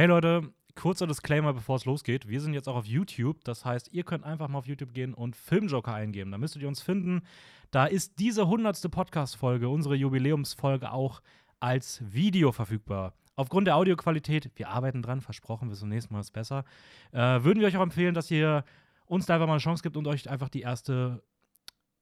Hey Leute, kurzer Disclaimer, bevor es losgeht. Wir sind jetzt auch auf YouTube. Das heißt, ihr könnt einfach mal auf YouTube gehen und Filmjoker eingeben. Da müsstet ihr uns finden. Da ist diese hundertste Podcast-Folge, unsere Jubiläumsfolge, auch als Video verfügbar. Aufgrund der Audioqualität, wir arbeiten dran, versprochen, bis zum nächsten Mal ist besser, äh, würden wir euch auch empfehlen, dass ihr uns da einfach mal eine Chance gibt und euch einfach die erste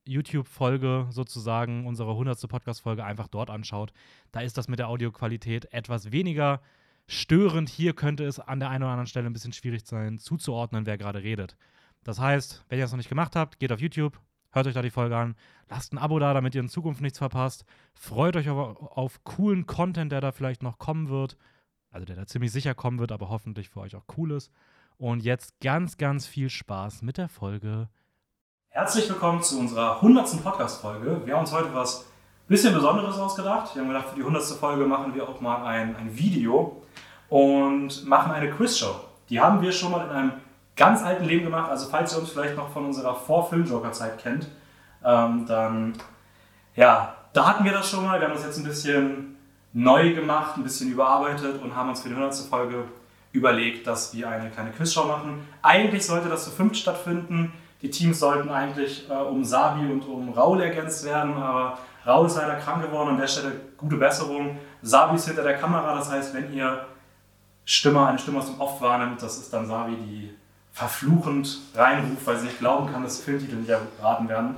YouTube-Folge sozusagen, unsere 100. Podcast-Folge einfach dort anschaut. Da ist das mit der Audioqualität etwas weniger störend. Hier könnte es an der einen oder anderen Stelle ein bisschen schwierig sein, zuzuordnen, wer gerade redet. Das heißt, wenn ihr das noch nicht gemacht habt, geht auf YouTube, hört euch da die Folge an, lasst ein Abo da, damit ihr in Zukunft nichts verpasst. Freut euch auf, auf coolen Content, der da vielleicht noch kommen wird. Also der da ziemlich sicher kommen wird, aber hoffentlich für euch auch cool ist. Und jetzt ganz, ganz viel Spaß mit der Folge. Herzlich willkommen zu unserer 100. Podcast-Folge. Wir haben uns heute was bisschen Besonderes ausgedacht. Wir haben gedacht, für die 100. Folge machen wir auch mal ein, ein Video und machen eine Quizshow. Die haben wir schon mal in einem ganz alten Leben gemacht. Also falls ihr uns vielleicht noch von unserer Vor-Film-Joker-Zeit kennt, ähm, dann ja, da hatten wir das schon mal. Wir haben das jetzt ein bisschen neu gemacht, ein bisschen überarbeitet und haben uns für die 100. Folge überlegt, dass wir eine kleine Quizshow machen. Eigentlich sollte das zu fünft stattfinden. Die Teams sollten eigentlich äh, um Sabi und um Raul ergänzt werden, aber Raul ist leider krank geworden. An der Stelle gute Besserung. Sabi ist hinter der Kamera, das heißt, wenn ihr Stimme, eine Stimme aus dem Off wahrnimmt, das ist dann Sabi, die verfluchend reinruft, weil sie nicht glauben kann, dass Filmtitel nicht erraten werden.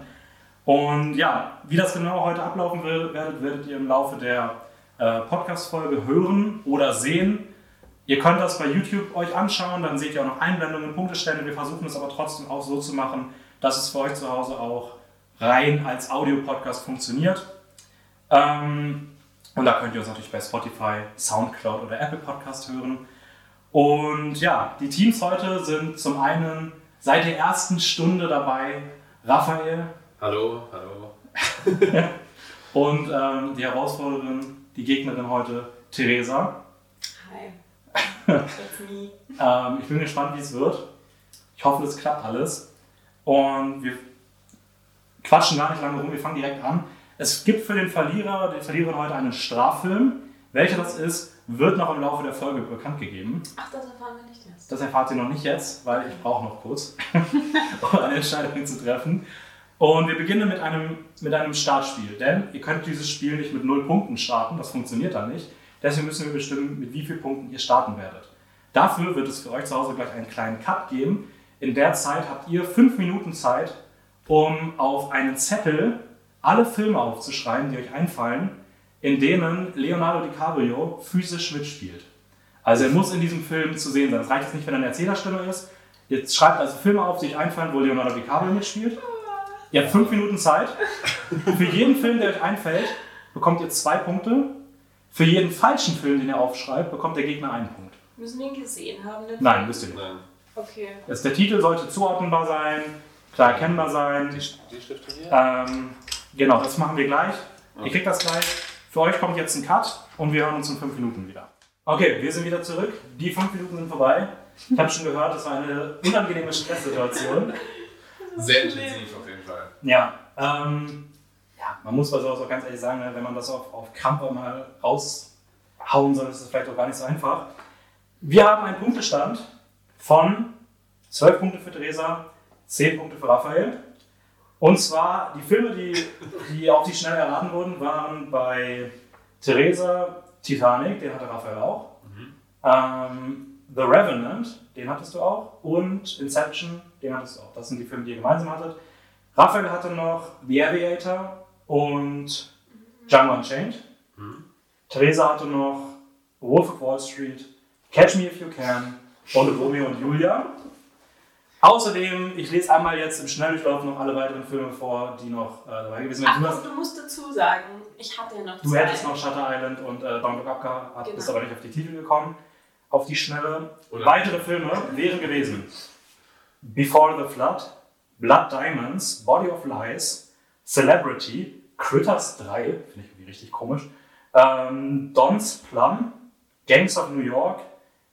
Und ja, wie das genau heute ablaufen wird, werdet, werdet ihr im Laufe der äh, Podcast-Folge hören oder sehen. Ihr könnt das bei YouTube euch anschauen, dann seht ihr auch noch Einblendungen, Punktestände. Wir versuchen es aber trotzdem auch so zu machen, dass es für euch zu Hause auch rein als Audio-Podcast funktioniert. Ähm, und da könnt ihr uns natürlich bei Spotify, Soundcloud oder Apple Podcast hören. Und ja, die Teams heute sind zum einen seit der ersten Stunde dabei Raphael. Hallo, hallo. und ähm, die Herausforderin, die Gegnerin heute, Theresa. ähm, ich bin gespannt, wie es wird. Ich hoffe, es klappt alles. Und wir quatschen gar nicht lange rum, wir fangen direkt an. Es gibt für den Verlierer, die Verliererin heute einen Straffilm. Welcher das ist, wird noch im Laufe der Folge bekannt gegeben. Ach, das erfahren wir nicht jetzt. Das erfahrt ihr noch nicht jetzt, weil ich brauche noch kurz, um eine Entscheidung zu treffen. Und wir beginnen mit einem, mit einem Startspiel, denn ihr könnt dieses Spiel nicht mit null Punkten starten, das funktioniert dann nicht. Deswegen müssen wir bestimmen, mit wie vielen Punkten ihr starten werdet. Dafür wird es für euch zu Hause gleich einen kleinen Cut geben. In der Zeit habt ihr fünf Minuten Zeit, um auf einen Zettel alle Filme aufzuschreiben, die euch einfallen, in denen Leonardo DiCaprio physisch mitspielt. Also er muss in diesem Film zu sehen sein. Es reicht jetzt nicht, wenn er eine Erzählerstimme ist. Jetzt schreibt also Filme auf, die euch einfallen, wo Leonardo DiCaprio mitspielt. Ihr habt fünf Minuten Zeit. Für jeden Film, der euch einfällt, bekommt ihr zwei Punkte. Für jeden falschen Film, den ihr aufschreibt, bekommt der Gegner einen Punkt. Müssen wir ihn gesehen haben? Den Nein, müsst ihr nicht. Okay. Das, der Titel sollte zuordnenbar sein, klar erkennbar sein. Die, die Stifte hier? Ähm, genau, das machen wir gleich. Ihr Okay. kriegt das gleich. Für euch kommt jetzt ein Cut und wir hören uns in fünf Minuten wieder. Okay, wir sind wieder zurück. Die fünf Minuten sind vorbei. Ich habe schon gehört, das war eine unangenehme Stresssituation. Sehr intensiv auf jeden Fall. Ja, ähm, ja, man muss bei sowas auch ganz ehrlich sagen, ne, wenn man das auf, auf Krampf mal raushauen soll, ist das vielleicht auch gar nicht so einfach. Wir haben einen Punktestand von 12 Punkte für Theresa, 10 Punkte für Raphael. Und zwar die Filme, die, die auf die schnell erraten wurden, waren bei Theresa Titanic, den hatte Raphael auch. Ähm, The Revenant, den hattest du auch. Und Inception, den hattest du auch. Das sind die Filme, die ihr gemeinsam hattet. Raphael hatte noch The Aviator und Django Unchained. Theresa hatte noch Wolf of Wall Street, Catch Me If You Can und Romeo und Julia. Außerdem, ich lese einmal jetzt im Schnelldurchlauf noch alle weiteren Filme vor, die noch äh, dabei gewesen Ach, sind. Du, und hast, du musst dazu sagen, ich hatte ja noch du zwei. hättest noch Shutter Island und äh, Don't Look Up Genau. bist aber nicht auf die Titel gekommen. Auf die Schnelle. Oder- Weitere Filme wären gewesen Before the Flood, Blood Diamonds, Body of Lies, Celebrity, Critters 3, finde ich irgendwie richtig komisch, ähm, Don's Plum, Gangs of New York,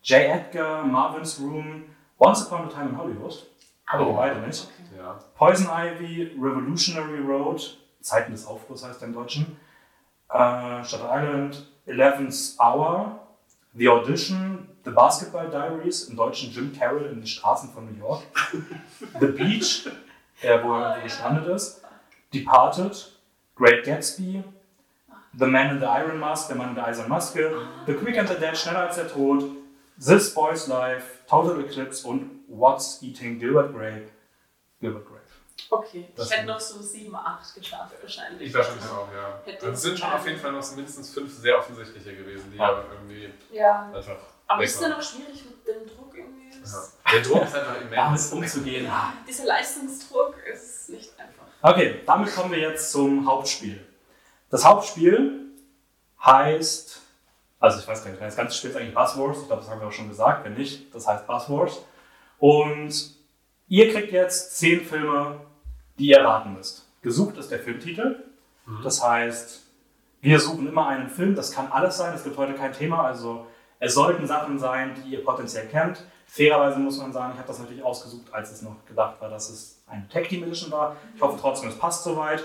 J. Edgar, Marvin's Room, Once Upon a Time in Hollywood, aber Oh. beide nicht. Ja. Poison Ivy, Revolutionary Road, Zeiten des Aufbruchs heißt der im Deutschen, äh, Shutter Island, Eleventh Hour, The Audition, The Basketball Diaries, im deutschen Jim Carroll in den Straßen von New York. The Beach, äh, wo er gestrandet ist. Departed, Great Gatsby, The Man in the Iron Mask, der Mann in der eisernen Maske, The Quick and the Dead, Schneller als der Tod, This Boy's Life, Total Eclipse und What's Eating Gilbert Grape. Gilbert Grape. Okay, Das ich hätte noch so 7, 8 geschafft wahrscheinlich. Ich wahrscheinlich auch, ja. Hätte Also es sind schon auf jeden Fall noch mindestens fünf sehr offensichtliche gewesen, die Ja. aber irgendwie Ja. einfach. Aber ist dann auch schwierig mit dem Druck irgendwie? Ja. Der Druck ist einfach Damit immens. umzugehen. Dieser Leistungsdruck ist nicht einfach. Okay, damit kommen wir jetzt zum Hauptspiel. Das Hauptspiel heißt, also ich weiß gar nicht, das ganze Spiel ist eigentlich Buzz Wars. Ich glaube, das haben wir auch schon gesagt. Wenn nicht, das heißt Buzz Wars. Und ihr kriegt jetzt zehn Filme, die ihr raten müsst. Gesucht ist der Filmtitel. Das heißt, wir suchen immer einen Film. Das kann alles sein. Es gibt heute kein Thema. Also es sollten Sachen sein, die ihr potenziell kennt. Fairerweise muss man sagen, ich habe das natürlich ausgesucht, als es noch gedacht war, dass es eine Tech Team Edition war. Ich hoffe trotzdem, es passt soweit.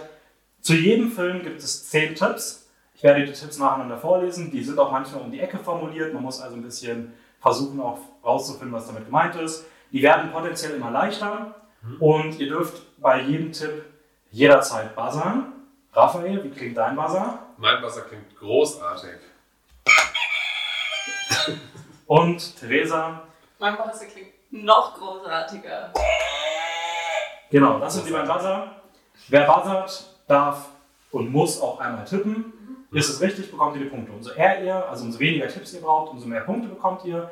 Zu jedem Film gibt es zehn Tipps. Ich werde die Tipps nacheinander vorlesen. Die sind auch manchmal um die Ecke formuliert. Man muss also ein bisschen versuchen, auch rauszufinden, was damit gemeint ist. Die werden potenziell immer leichter. Und ihr dürft bei jedem Tipp jederzeit buzzern. Raphael, wie klingt dein Buzzer? Mein Wasser klingt großartig. Und Theresa, Mein Wasser klingt noch großartiger. Genau, das sind die beiden Buzzer. Wer buzzert, darf und muss auch einmal tippen. Ist es richtig, bekommt ihr die Punkte. Umso eher ihr, also umso weniger Tipps ihr braucht, umso mehr Punkte bekommt ihr.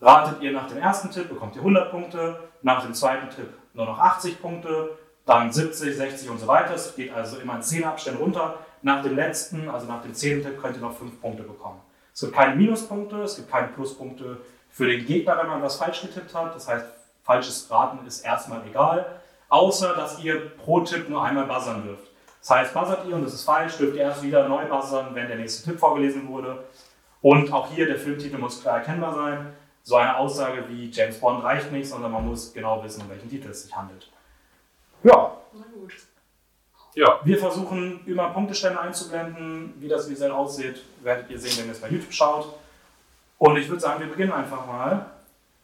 Ratet ihr nach dem ersten Tipp, bekommt ihr 100 Punkte. Nach dem zweiten Tipp nur noch 80 Punkte. Dann 70, 60 und so weiter. Es geht also immer in 10 Abständen runter. Nach dem letzten, also nach dem zehnten Tipp, könnt ihr noch 5 Punkte bekommen. Es gibt keine Minuspunkte, es gibt keine Pluspunkte für den Gegner, wenn man was falsch getippt hat. Das heißt, falsches Raten ist erstmal egal. Außer, dass ihr pro Tipp nur einmal buzzern dürft. Das heißt, buzzert ihr und das ist falsch, dürft ihr erst wieder neu buzzern, wenn der nächste Tipp vorgelesen wurde. Und auch hier, der Filmtitel muss klar erkennbar sein. So eine Aussage wie James Bond reicht nicht, sondern man muss genau wissen, um welchen Titel es sich handelt. Ja, Na gut. Ja. wir versuchen immer Punktestände einzublenden. Wie das visuell aussieht, werdet ihr sehen, wenn ihr es bei YouTube schaut. Und ich würde sagen, wir beginnen einfach mal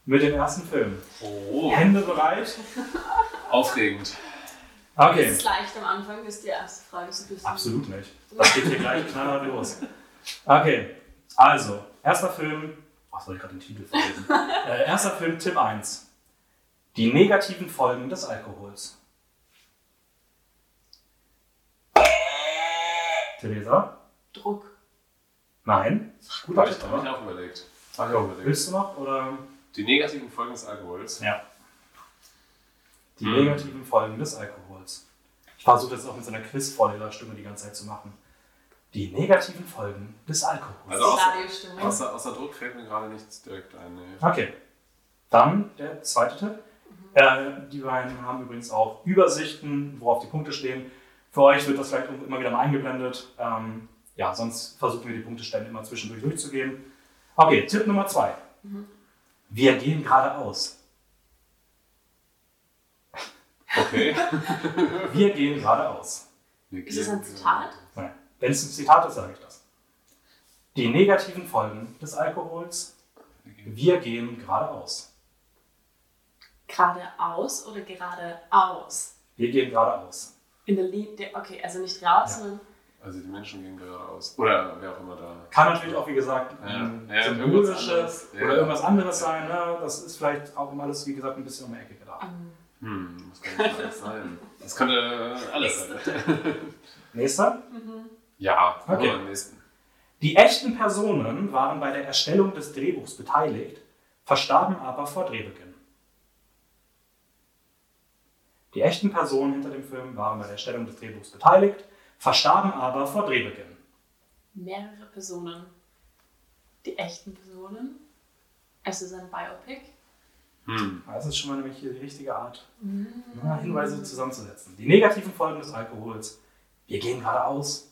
mit dem ersten Film. Oh, Hände bereit? aufregend. Okay. Ist es leicht am Anfang, ist die erste Frage so ein bisschen. Absolut nicht. Das geht hier gleich knallhart los. Okay, also, erster Film. Was soll ich gerade den Titel verlesen? äh, erster Film, Tipp 1. Die negativen Folgen des Alkohols. Theresa? Druck. Nein. Guter Habe ich, hab ich auch überlegt. Hab ich auch überlegt. Willst du noch? Oder? Die negativen Folgen des Alkohols. Ja. Die Hm. negativen Folgen des Alkohols. Ich versuche das auch mit so einer Quizvorleserstimme die ganze Zeit zu machen. Die negativen Folgen des Alkohols. Also außer-. Außer, außer Druck fällt mir gerade nichts direkt ein. Nee. Okay. Dann der zweite Tipp. Äh, die beiden haben übrigens auch Übersichten, worauf die Punkte stehen. Für euch wird das vielleicht immer wieder mal eingeblendet. Ähm, ja, sonst versuchen wir die Punktestände immer zwischendurch durchzugehen. Okay, Tipp Nummer zwei. Wir gehen geradeaus. Okay. Wir gehen geradeaus. Ist es ein Zitat? Nein. Wenn es ein Zitat ist, sage ich das. Die negativen Folgen des Alkohols. Wir gehen geradeaus. Geradeaus oder geradeaus? Wir gehen geradeaus. In der Linie. Okay, also nicht raus, Ja. sondern. Also die Menschen gehen geradeaus. Oder wer auch immer da. Kann natürlich auch, wie gesagt, Ja. ein Ja, irgendwas symbolische anderes. Ja. oder irgendwas anderes sein. Ne? Das ist vielleicht auch immer alles, wie gesagt, ein bisschen um die Ecke gedacht. ähm, Hm, was kann das alles sein? Das könnte alles sein. Nächster. Ja, Okay. okay. am nächsten. Die echten Personen waren bei der Erstellung des Drehbuchs beteiligt, verstarben aber vor Drehbeginn. Die echten Personen hinter dem Film waren bei der Erstellung des Drehbuchs beteiligt, verstarben aber vor Drehbeginn. mehrere Personen. Die echten Personen. Es ist ein Biopic. Hm. Das ist schon mal nämlich hier die richtige Art, na, Hinweise zusammenzusetzen. Die negativen Folgen des Alkohols. Wir gehen geradeaus.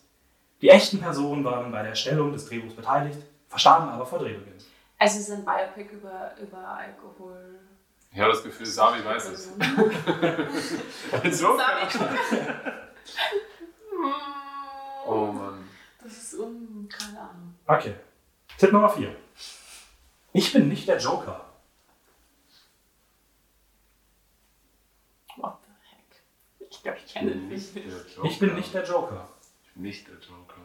Die echten Personen waren bei der Erstellung des Drehbuchs beteiligt, verstarben aber vor Drehbeginn. Es ist ein Biopic über, über Alkohol. Ich habe das Gefühl, Savi weiß es. so? Savi. Oh Mann. Das ist un... keine Ahnung. Okay. Tipp Nummer 4. Ich bin nicht der Joker. What the heck? Ich glaube, ich kenne den Nicht. Ich bin nicht der Joker. Ich bin nicht der Joker.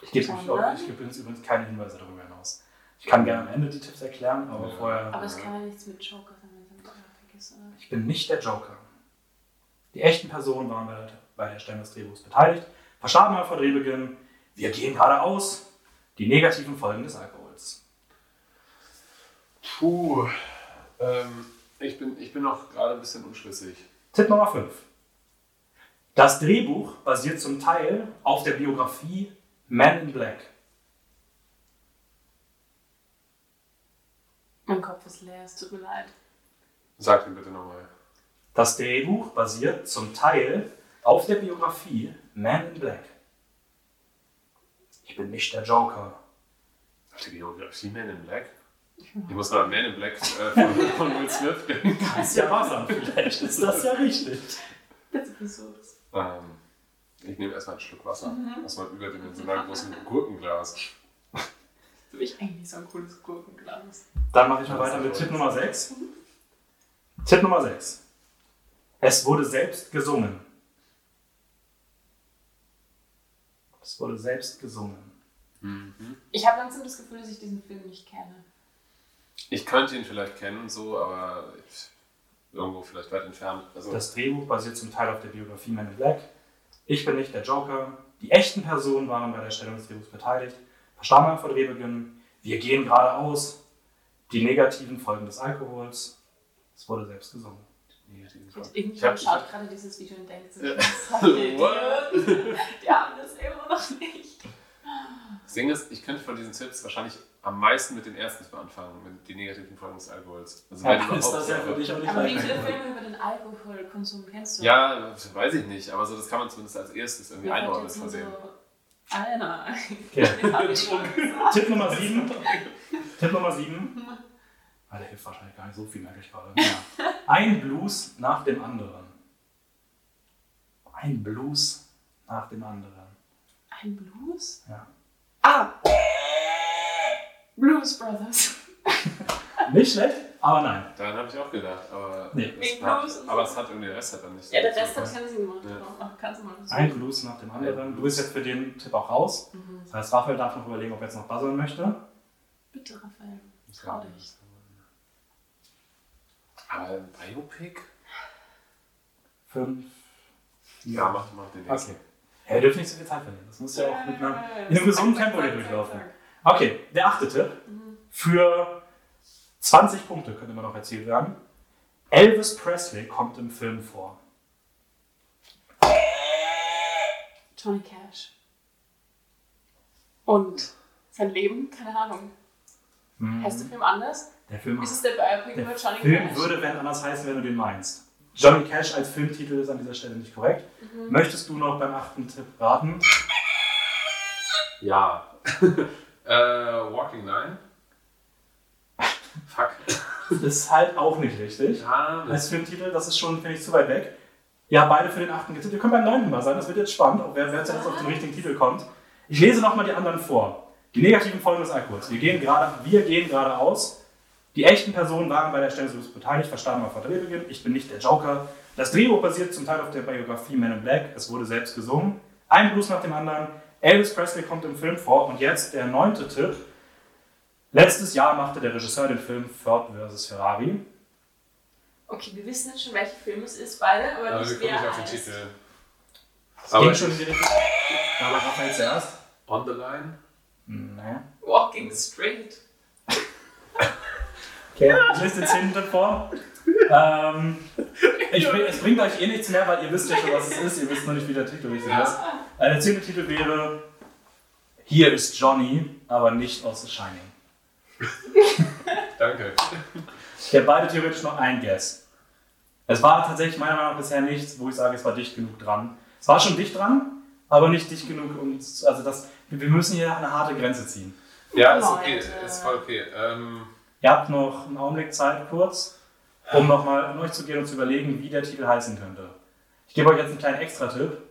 Ich gebe Sondern? ich gebe uns übrigens keine Hinweise darüber hinaus. Ich kann gerne am Ende die Tipps erklären, aber Ja. vorher. Aber es kann ja nichts mit Joker sein, wenn es Biopic ist, oder? Ich bin nicht der Joker. Die echten Personen waren bei der, bei der Erstellung des Drehbuchs beteiligt, verstarben mal vor Drehbeginn. Wir gehen geradeaus. Die negativen Folgen des Alkohols. Puh. Ähm, ich, bin, ich bin noch gerade ein bisschen unschlüssig. Tipp Nummer 5. Das Drehbuch basiert zum Teil auf der Biografie Man in Black. Mein Kopf ist leer, es tut mir leid. Sag den bitte nochmal. Das Drehbuch basiert zum Teil auf der Biografie Man in Black. Ich bin nicht der Joker. Auf die Biografie Man in Black? Ich muss mal an Man in Black äh, von, von Will Smith denken. Das ist ja wasser, vielleicht ist das ja richtig. Bitte versuch's. Ähm, ich nehme erstmal einen Schluck Wasser aus meinem überdimensional großen Gurkenglas. Du ich eigentlich so ein cooles Gurkenglas. Dann mache ich mal weiter mit Tipp Nummer 6. Tipp Nummer 6. Es wurde selbst gesungen. Es wurde selbst gesungen. Ich habe langsam das Gefühl, dass ich diesen Film nicht kenne. Ich könnte ihn vielleicht kennen, so, aber irgendwo vielleicht weit entfernt. Also, Das Drehbuch basiert zum Teil auf der Biografie Man in Black. Ich bin nicht der Joker. Die echten Personen waren bei der Erstellung des Drehbuchs beteiligt. Verstarben vor Drehbeginn. Wir gehen geradeaus. Die negativen Folgen des Alkohols. Es wurde selbst gesungen. Ich hab- schaut gerade dieses Video und denkt sich, Ja. was die? Die haben das immer noch nicht. Das Ding ist, ich könnte von diesen Tipps wahrscheinlich am meisten mit den ersten anfangen, mit den negativen Folgen des Alkohols. Also wenn ist das ja für dich auch nicht Aber wie viele Filme über den Alkoholkonsum kennst du? Ja, weiß ich nicht, aber so das kann man zumindest als erstes irgendwie einordnen dem. so einer. Okay. Tipp Nummer 7. Tipp Nummer 7. Ah, der hilft wahrscheinlich gar nicht so viel, merke ich gerade. Ja. Ein Blues nach dem anderen. Ein Blues nach dem anderen. Ein Blues? Ja. Ah! Blues Brothers. Nicht schlecht, aber nein. Daran habe ich auch gedacht, aber, Nee. es hat, aber es hat irgendwie der Rest hat dann nicht so Ja, der Rest hat keinen Sinn gemacht. Ja. Ach, Kannst du mal versuchen. Ein Blues nach dem anderen. Du bist jetzt für den Tipp auch raus. Mhm. Das heißt, Raphael darf noch überlegen, ob er jetzt noch buzzern möchte. Bitte, Raphael. Trau dich. Aber ein Biopic? Fünf. Ja, mach, mach den nächsten. Okay. Ja, wir dürfen nicht so viel Zeit verlieren. Das muss ja auch mit einer, in einem gesunden Tempo hier durchlaufen. Okay, der achte Tipp. Für 20 Punkte könnte immer noch erzielt werden. Elvis Presley kommt im Film vor. Johnny Cash. Und sein Leben? Keine Ahnung. Heißt der Film anders? Der Film, Ist es der Biopic über Johnny Film Cash? würde wenn anders heißen, wenn du den meinst. Johnny Cash als Filmtitel ist an dieser Stelle nicht korrekt. Mhm. Möchtest du noch beim achten Tipp raten? Ja. äh, Walking Nine? Fuck. Das ist halt auch nicht richtig. Ja, Als Filmtitel, das ist schon, finde ich, zu weit weg. Ja, beide für den achten getippt. Wir können beim neunten mal sein, das wird jetzt spannend, ob wer, wer jetzt auf den richtigen Titel kommt. Ich lese nochmal die anderen vor. Die negativen Folgen des Alkohols. Wir gehen, gerade, wir gehen geradeaus. Die echten Personen waren bei der des Buches beteiligt, verstarben auf Drehbeginn. Ich bin nicht der Joker. Das Drehbuch basiert zum Teil auf der Biografie Man in Black. Es wurde selbst gesungen. Ein Blues nach dem anderen. Elvis Presley kommt im Film vor. Und jetzt der neunte Tipp. Letztes Jahr machte der Regisseur den Film Ford vs. Ferrari. Okay, wir wissen jetzt schon, welcher Film es ist, beide, aber aber wir nicht kommen wer nicht auf den. Titel. Es Aber ging schon in die Richtung. Aber Raphael zuerst. On the Line? Nee. Walking Straight. Okay, ich lese den zehnten Tipp vor. Ähm, ich, es bringt euch eh nichts mehr, weil ihr wisst ja schon, was es ist. Ihr wisst nur nicht, wie der Titel richtig ist. Äh, der zehnte Titel wäre Hier ist Johnny, aber nicht aus The Shining. Danke. Ich habe beide theoretisch noch ein Guess. Es war tatsächlich meiner Meinung nach bisher nichts, wo ich sage, es war dicht genug dran. Es war schon dicht dran, aber nicht dicht genug, um. Also das, wir müssen hier eine harte Grenze ziehen. Ja, ist okay. Ist voll okay. Ähm, Ihr habt noch einen Augenblick Zeit kurz, um nochmal in euch zu gehen und zu überlegen, wie der Titel heißen könnte. Ich gebe euch jetzt einen kleinen Extra-Tipp.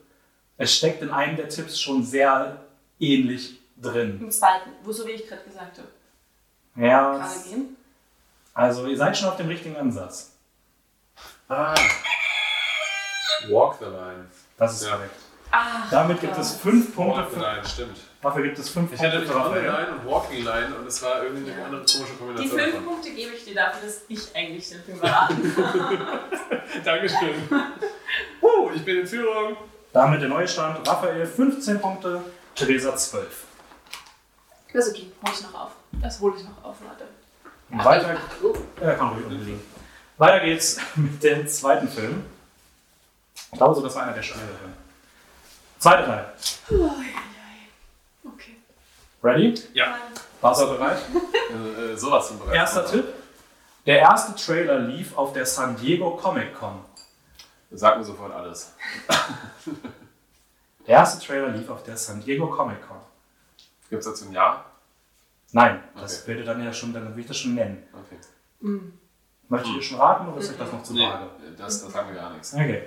Es steckt in einem der Tipps schon sehr ähnlich drin. Im zweiten, wo so wie ich gerade gesagt habe. Ja, Gerade gehen. also ihr seid schon auf dem richtigen Ansatz. Ah. Walk the line. Das ist Ja. korrekt. Ah, Damit gibt es fünf Punkte Walk the für, line, stimmt. dafür gibt es fünf Ich hatte Punkte nämlich für On the. Line und Walking Line und es war irgendwie eine Ja. andere komische Die Kombination fünf davon. Punkte gebe ich dir dafür, dass ich eigentlich den Film beraten Dankeschön. uh, ich bin in Führung. Damit der neue Stand. Raphael 15 Punkte, Theresa 12. Das ist okay, hol ich noch auf. Das hole ich noch auf, Leute. Weiter, ja, kann ruhig liegen. Weiter geht's mit dem zweiten Film. Ich glaube so, das war einer der schwereren. Zweiter Teil. Okay. Ready? Ja. Warst du bereit? Äh, äh, sowas zum Bereich. Erster Tipp. Der erste Trailer lief auf der San Diego Comic Con. Sag mir sofort alles. Der erste Trailer lief auf der San Diego Comic Con. Gibt es dazu ein Ja? Nein, das Okay. würde dann ja schon, dann würde ich das schon nennen. Okay. Möchtet ihr schon raten oder ist euch das noch zu Nee, vage? das, das haben wir gar nichts. Okay.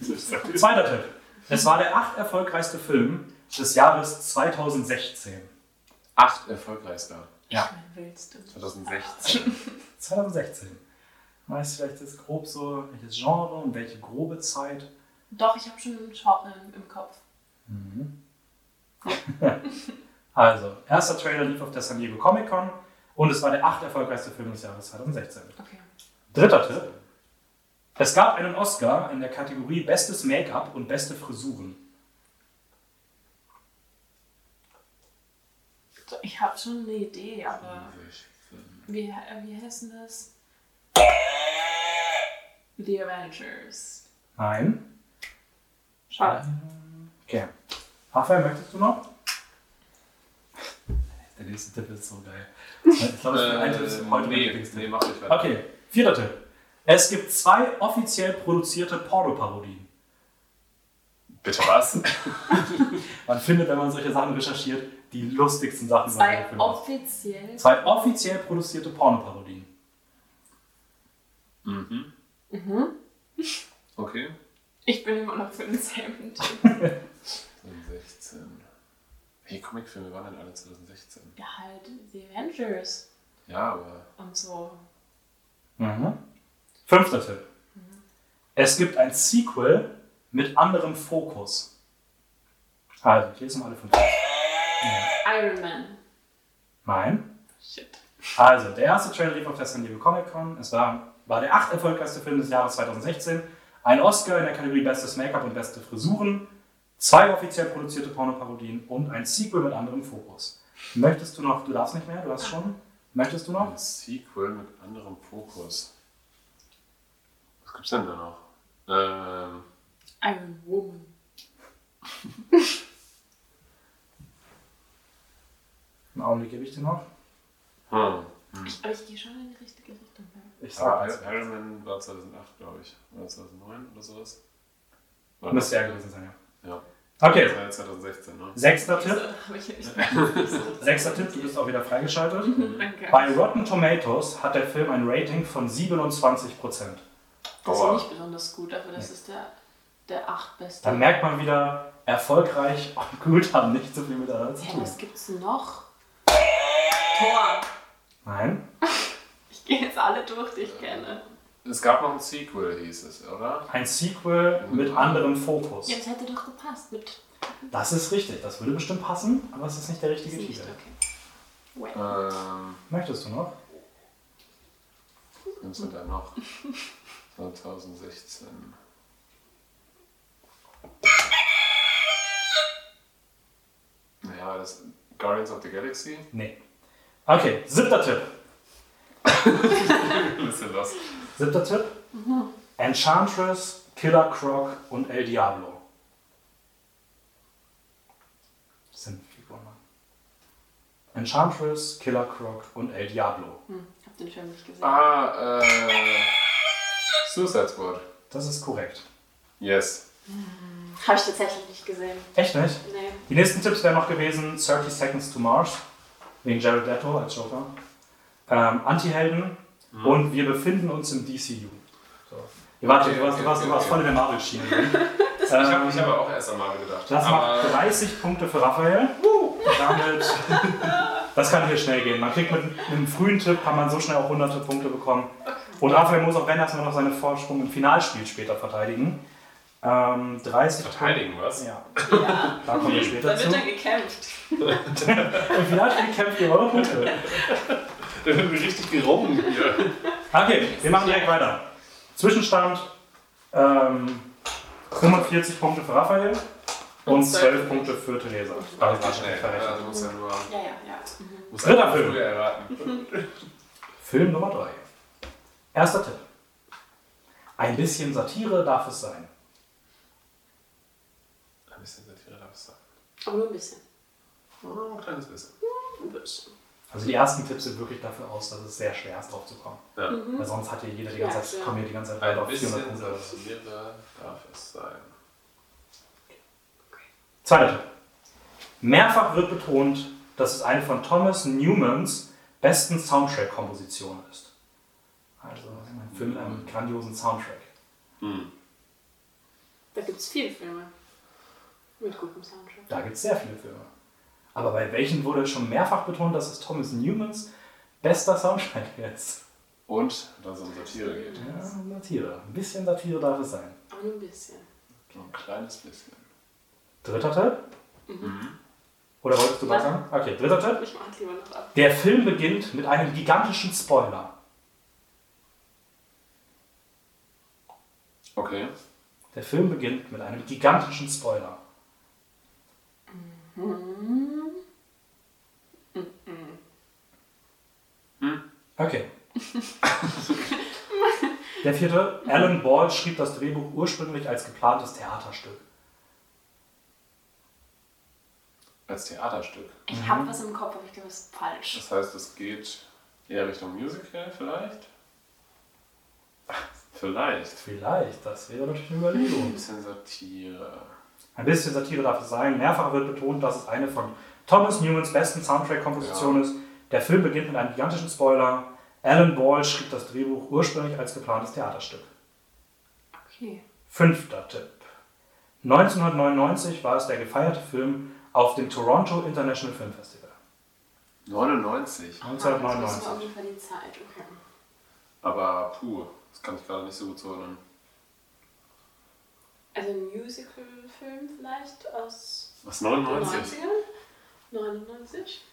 Zweiter Tipp. Es war der acht erfolgreichste Film des Jahres 2016. Acht erfolgreichster. Ja. Willst du? 2016. 2016. Weißt du vielleicht das grob so, welches Genre und welche grobe Zeit? Doch, ich habe schon einen Genre im, Kopf. Also, erster Trailer lief auf der San Diego Comic Con und es war der acht erfolgreichste Film des Jahres 2016. Okay. Dritter Tipp. Es gab einen Oscar in der Kategorie Bestes Make-up und beste Frisuren. Ich habe schon eine Idee, aber wie, äh, wie heißt denn das? The Avengers. Nein. Schade. Okay. Raphael, möchtest du noch? Der nächste Tipp ist so geil. Ich glaube, das Äh, ist heute mein nee, Lieblingstipp. nee, mach nicht weiter. Okay, vierter Tipp. Es gibt zwei offiziell produzierte Pornoparodien. Bitte was? Man findet, wenn man solche Sachen recherchiert, die lustigsten Sachen Zwei offiziell. Zwei offiziell produzierte Pornoparodien. mhm. Mhm. Okay. Ich bin immer noch für denselben Typ. 2016. Welche Comicfilme waren denn alle 2016? Ja, halt The Avengers Ja, aber. und so. Mhm. Fünfter Tipp. Es gibt ein Sequel mit anderem Fokus. Also, ich lese mal alle fünf. Iron Man. Nein. Shit. Also, der erste Trailer lief auf der San Diego Comic Con. Es war, war der acht erfolgreichste Film des Jahres 2016. Ein Oscar in der Kategorie Bestes Make-up und Beste Frisuren. Zwei offiziell produzierte Pornoparodien und ein Sequel mit anderem Fokus. Möchtest du noch, du darfst nicht mehr, du hast schon. Möchtest du noch? Ein Sequel mit anderem Fokus. Was gibt's denn da noch? Ähm, Iron Woman. Einen Augenblick gebe ich dir noch. hm. Aber ich gehe schon in die richtige Richtung. Ja. Ich sag Iron Iron Man war 2008, glaube ich. Oder 2009 oder sowas. War Müsste ja gewesen sein, ja. Ja. Okay, Das war ja 2016, ne? sechster? Tipp. Sechster Tipp, du bist auch wieder freigeschaltet. Danke. Bei Rotten Tomatoes hat der Film ein Rating von 27%. Das ist nicht besonders gut, aber das ist der, der achtbeste. Dann merkt man wieder, erfolgreich und gut haben nicht so viel miteinander zu tun. was gibt's denn noch? Tor. Nein, gehe jetzt alle durch, die ich kenne. Es gab noch ein Sequel, hieß es, oder? ein Sequel mit anderem Fokus. Ja, das hätte doch gepasst mit. Das ist richtig, das würde bestimmt passen, aber es ist nicht der richtige Titel. okay. Well. Ähm, Möchtest du noch? was gibt's denn da noch? 2016. Naja, das Guardians of the Galaxy. Nee. Okay, siebter Tipp. Bisschen los. Siebter Tipp. Enchantress, Killer Croc und El Diablo. Das sind Figuren. Enchantress, Killer Croc und El Diablo. Hm, hab den Film nicht gesehen. Ah, äh. Suicide Squad. Das ist korrekt. Yes. Habe ich tatsächlich nicht gesehen. Echt nicht? Nee. Die nächsten Tipps wären noch gewesen 30 Seconds to Mars, wegen Jared Leto als Joker. Ähm, Anti-Helden und wir befinden uns im DCU. So. Ihr wartet, Okay, du warst, du okay, warst, du warst okay. voll in der Marvel-Schiene. Ich habe ich hab auch erst an Marvel gedacht. Das aber macht 30 Punkte für Raphael. Damit, Das kann hier schnell gehen. Man kriegt mit einem frühen Tipp, kann man so schnell auch hunderte Punkte bekommen. Und Raphael muss auch wenn erstmal noch seine Vorsprung im Finalspiel später verteidigen. Ähm, 30 Verteidigen was? Ja, Ja, da kommen wir später da zu. wird dann gekämpft. Im Finalspiel kämpft ihr eure Punkte. Da wird richtig gerungen hier. Okay, wir machen direkt weiter. Zwischenstand ähm, 45 Punkte für Raphael und Und 12 12 Punkte für Theresa. Da habe ich Schnell. Ja, verrechnet. du musst ja nur. Ja, ja, ja. Mhm. Dritter Film. erraten. Film Nummer 3. Erster Tipp. Ein bisschen Satire darf es sein. Ein bisschen Satire darf es sein. Aber nur ein bisschen. Oh, ein kleines bisschen. Ein bisschen. Also die ersten Tipps sind wirklich dafür aus, dass es sehr schwer ist, drauf zu kommen. Ja. Weil sonst hat hier jeder die Ja, ganze Zeit, ja. kommen hier die ganze Zeit Ein auf bisschen 400 Punkte. Satire darf es sein. Zweiter Tipp. Mehrfach wird betont, dass es eine von Thomas Newmans besten Soundtrack-Kompositionen ist. Also ein Film mit einem grandiosen Soundtrack. Hm. Da gibt es viele Filme mit gutem Soundtrack. Da gibt es sehr viele Filme. Aber bei welchen wurde schon mehrfach betont, dass es Thomas Newmans bester Soundtrack ist? Und da es um Satire geht. Ja, Satire. Ein bisschen Satire darf es sein. Nur ein bisschen. So ein kleines bisschen. Dritter Tipp? Mhm. Oder wolltest du was sagen? Okay, dritter Tipp. Ich mach lieber noch ab. Der Film beginnt mit einem gigantischen Spoiler. Okay. Der Film beginnt mit einem gigantischen Spoiler. Okay. Der vierte, Alan Ball schrieb das Drehbuch ursprünglich als geplantes Theaterstück. Als Theaterstück. Ich habe was im Kopf, aber ich glaube, es ist falsch. Das heißt, es geht eher Richtung Musical vielleicht? Vielleicht. Vielleicht, das wäre natürlich eine Ein Überlegung. bisschen Satire. Ein bisschen Satire darf es sein. Mehrfach wird betont, dass es eine von Thomas Newmans besten Soundtrack-Kompositionen ist. Der Film beginnt mit einem gigantischen Spoiler. Alan Ball schrieb das Drehbuch ursprünglich als geplantes Theaterstück. Okay. Fünfter Tipp. 1999 war es der gefeierte Film auf dem Toronto International Film Festival. 99. Ah, das war 1999. ungefähr die Zeit. Okay. Aber puh, das kann ich gerade nicht so gut zuordnen. Also ein Musical-Film vielleicht aus Was, den 99? 90ern? 99?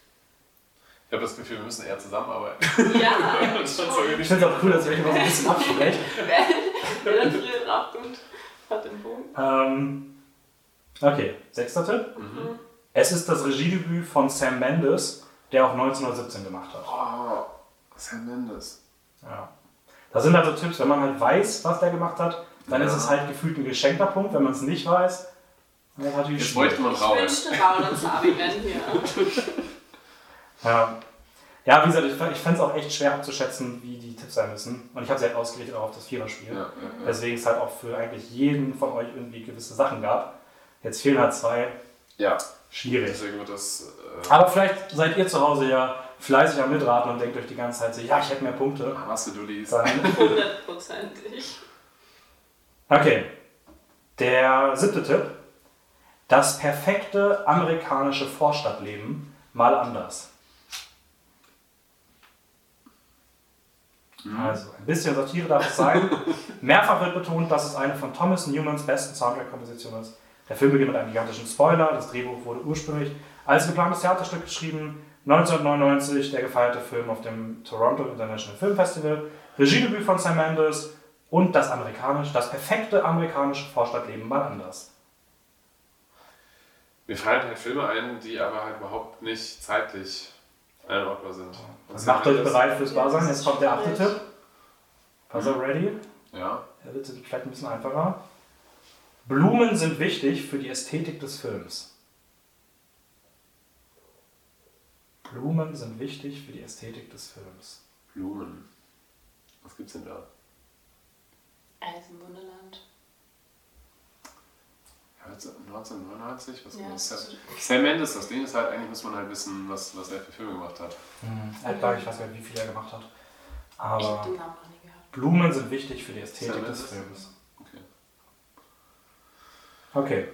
Ich habe das Gefühl, wir müssen eher zusammenarbeiten. Ja, Ich finde es auch cool, dass ihr euch immer so ein bisschen absprecht. Wer dann früher draufkommt, hat den Punkt. Ähm, okay, sechster Tipp. Mhm. Es ist das Regiedebüt von Sam Mendes, der auch 1917 gemacht hat. Oh, Sam Mendes. Ja. Das sind also Tipps, wenn man halt weiß, was der gemacht hat, dann Ja. ist es halt gefühlt ein geschenkter Punkt. Wenn man es nicht weiß, dann ist es natürlich Jetzt schwierig. bräuchte man Ich Raul. wünschte, Raul und Sabi wären hier. Ja. ja, wie gesagt, ich, ich fände es auch echt schwer abzuschätzen, wie die Tipps sein müssen. Und ich habe sie halt ausgerichtet auch auf das Viererspiel. Ja, ja, ja. Weswegen es halt auch für eigentlich jeden von euch irgendwie gewisse Sachen gab. Jetzt fehlen halt zwei. ja, Schwierig. deswegen wird das. Äh, Aber vielleicht seid ihr zu Hause ja fleißig am Mitraten und denkt euch die ganze Zeit so, ja, ich hätte mehr Punkte. was du liest. Dann Hundertprozentig. Okay. Der siebte Tipp. Das perfekte amerikanische Vorstadtleben mal anders. Also, ein bisschen Satire darf es sein. Mehrfach wird betont, dass es eine von Thomas Newmans besten Soundtrack-Kompositionen ist. Der Film beginnt mit einem gigantischen Spoiler. Das Drehbuch wurde ursprünglich als geplantes Theaterstück geschrieben. 1999 der gefeierte Film auf dem Toronto International Film Festival. Regiedebüt von Sam Mendes und das amerikanische, das perfekte amerikanische Vorstadtleben mal anders. Mir fallen halt Filme ein, die aber halt überhaupt nicht zeitlich einordbar sind. Also macht euch bereit fürs Wahrsein. Jetzt kommt der achte. Tipp. Also ready? Ja. Der wird vielleicht ein bisschen einfacher. Blumen sind wichtig für die Ästhetik des Films. Blumen sind wichtig für die Ästhetik des Films. Blumen. Was gibt's denn da? Alice im Wunderland. Ja, jetzt 1999? Was Ja, war Sam, ist- Sam Mendes, das Ding ist halt, eigentlich muss man halt wissen, was, was er für Filme gemacht hat. Er hat, glaub ich, ich weiß nicht, wie viel er gemacht hat. Ich Aber den Namen noch nie gehört. Blumen sind wichtig für die Ästhetik Sam des Mendes? Films. Okay. Okay.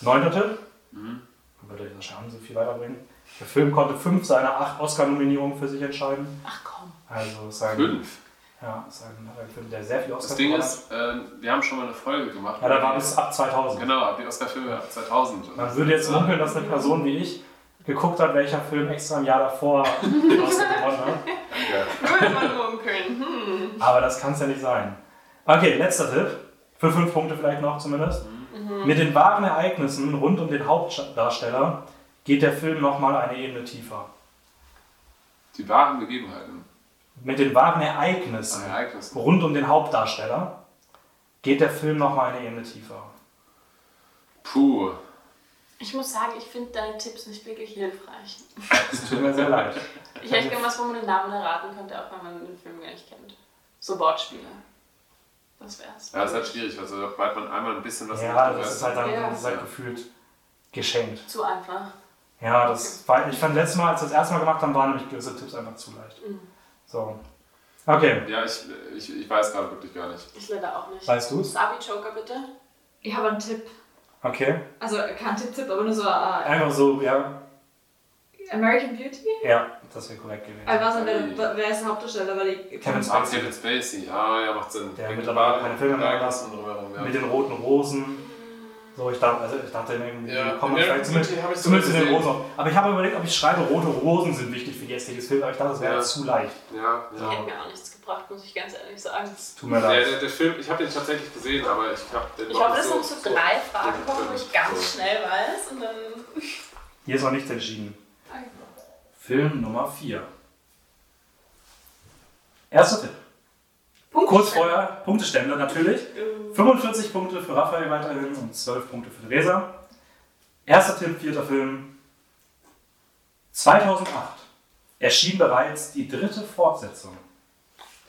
Neunter Tipp. Mhm. Wird euch das schon so viel weiterbringen. Der Film konnte fünf seiner acht Oscar-Nominierungen für sich entscheiden. Ach komm. Also ist ein, Fünf. Ja, ist ein, ein Film, der sehr viel Oscar Das Ding ist, ähm, wir haben schon mal eine Folge gemacht. Ja, da war bis ab 2000. Genau, ab die Oscar-Filme ab 2000. Man würde jetzt munkeln, dass eine Person wie ich geguckt hat, welcher Film extra im Jahr davor den Oscar gewonnen hat. Würde man munkeln. Hm. Aber das kann es ja nicht sein. Okay, letzter Tipp. Für fünf Punkte vielleicht noch zumindest. Mit den wahren Ereignissen rund um den Hauptdarsteller geht der Film nochmal eine Ebene tiefer. Die wahren Begebenheiten. Mit den wahren Ereignissen Ereignisse. rund um den Hauptdarsteller geht der Film nochmal eine Ebene tiefer. Puh. Ich muss sagen, ich finde deine Tipps nicht wirklich hilfreich. Es tut mir sehr leid. Ich hätte gerne was, wo man den Namen erraten könnte, auch wenn man den Film gar nicht kennt. So Wortspiele. Das wär's. Ja, das ist halt schwierig, also sobald man einmal ein bisschen was Ja, das ist halt, dann, Ja. das ist halt gefühlt geschenkt. Zu einfach. Ja, das war, ich fand letztes Mal, als wir das erste Mal gemacht haben, waren nämlich gewisse Tipps einfach zu leicht. So. Okay, Ja, ich, ich, ich weiß gerade wirklich gar nicht. Ich leider auch nicht. weißt du's? Sabi Joker bitte. Ich habe einen Tipp. Okay. Also kein Tipp-Tipp, aber nur so äh, Einfach so, ja. American Beauty? Ja, das wäre korrekt gewesen. Also was, wer, wer ist der Hauptdarsteller? Weil ich, Kevin Spacey. Kevin Spacey, ah ja, macht Sinn. Der mittlerweile keine Filme mehr ja. Mit den roten Rosen. So, ich dachte, also ich dachte Ja, kommen vielleicht zumindest, zumindest in den. Rosen. auf. Aber ich habe überlegt, ob ich schreibe, rote Rosen sind wichtig für die Ästhetik des Films, aber ich dachte, das wäre Ja. zu leicht. Ja, Die ja. hätten mir auch nichts gebracht, muss ich ganz ehrlich sagen. Tut mir Der, leid. der, der Film, ich habe den tatsächlich gesehen, aber ich habe den Ich hoffe, nicht dass noch so drei Fragen so- kommen, wo ich ganz so. schnell weiß und dann. Hier ist noch nichts entschieden. Okay. Film Nummer 4. Erster Tipp. Kurz vorher, Punktestände natürlich. 45 Punkte für Raphael weiterhin und 12 Punkte für Theresa. Erster Tipp, vierter Film. 2008 erschien bereits die dritte Fortsetzung.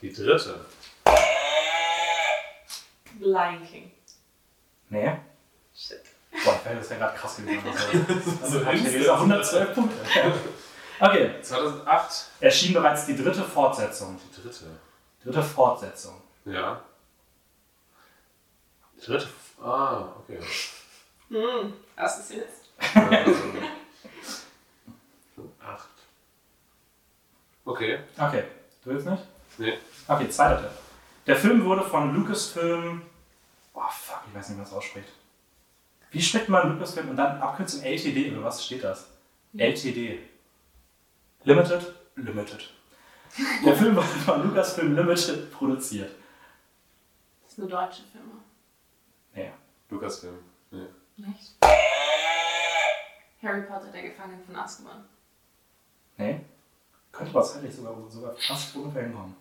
Die dritte. Lion King. Nee? Shit. Boah, das wäre gerade krass gewesen. Also, So hat. Theresa 112 Punkte. Okay, 2008. erschien bereits die dritte Fortsetzung. Die dritte. Dritte Fortsetzung. Ja. Dritte. Ah, okay. Hm, ist jetzt? Ähm, Acht. Okay. Okay, du willst nicht? Nee. Okay, zweiter Tipp. Der Film wurde von Lucasfilm. Oh fuck, ich weiß nicht, wie man das ausspricht. Wie spricht man Lucasfilm und dann Abkürzung LTD? Oder was steht das? LTD. Limited? Limited. Der Film wurde von Lucasfilm Limited produziert. Das ist eine deutsche Firma. Nee. Lukas-Film. Nee. Nicht? Harry Potter, der Gefangene von Azkaban. Nee. Könnte aber zeitlich sogar, sogar fast ungefähr hinkommen.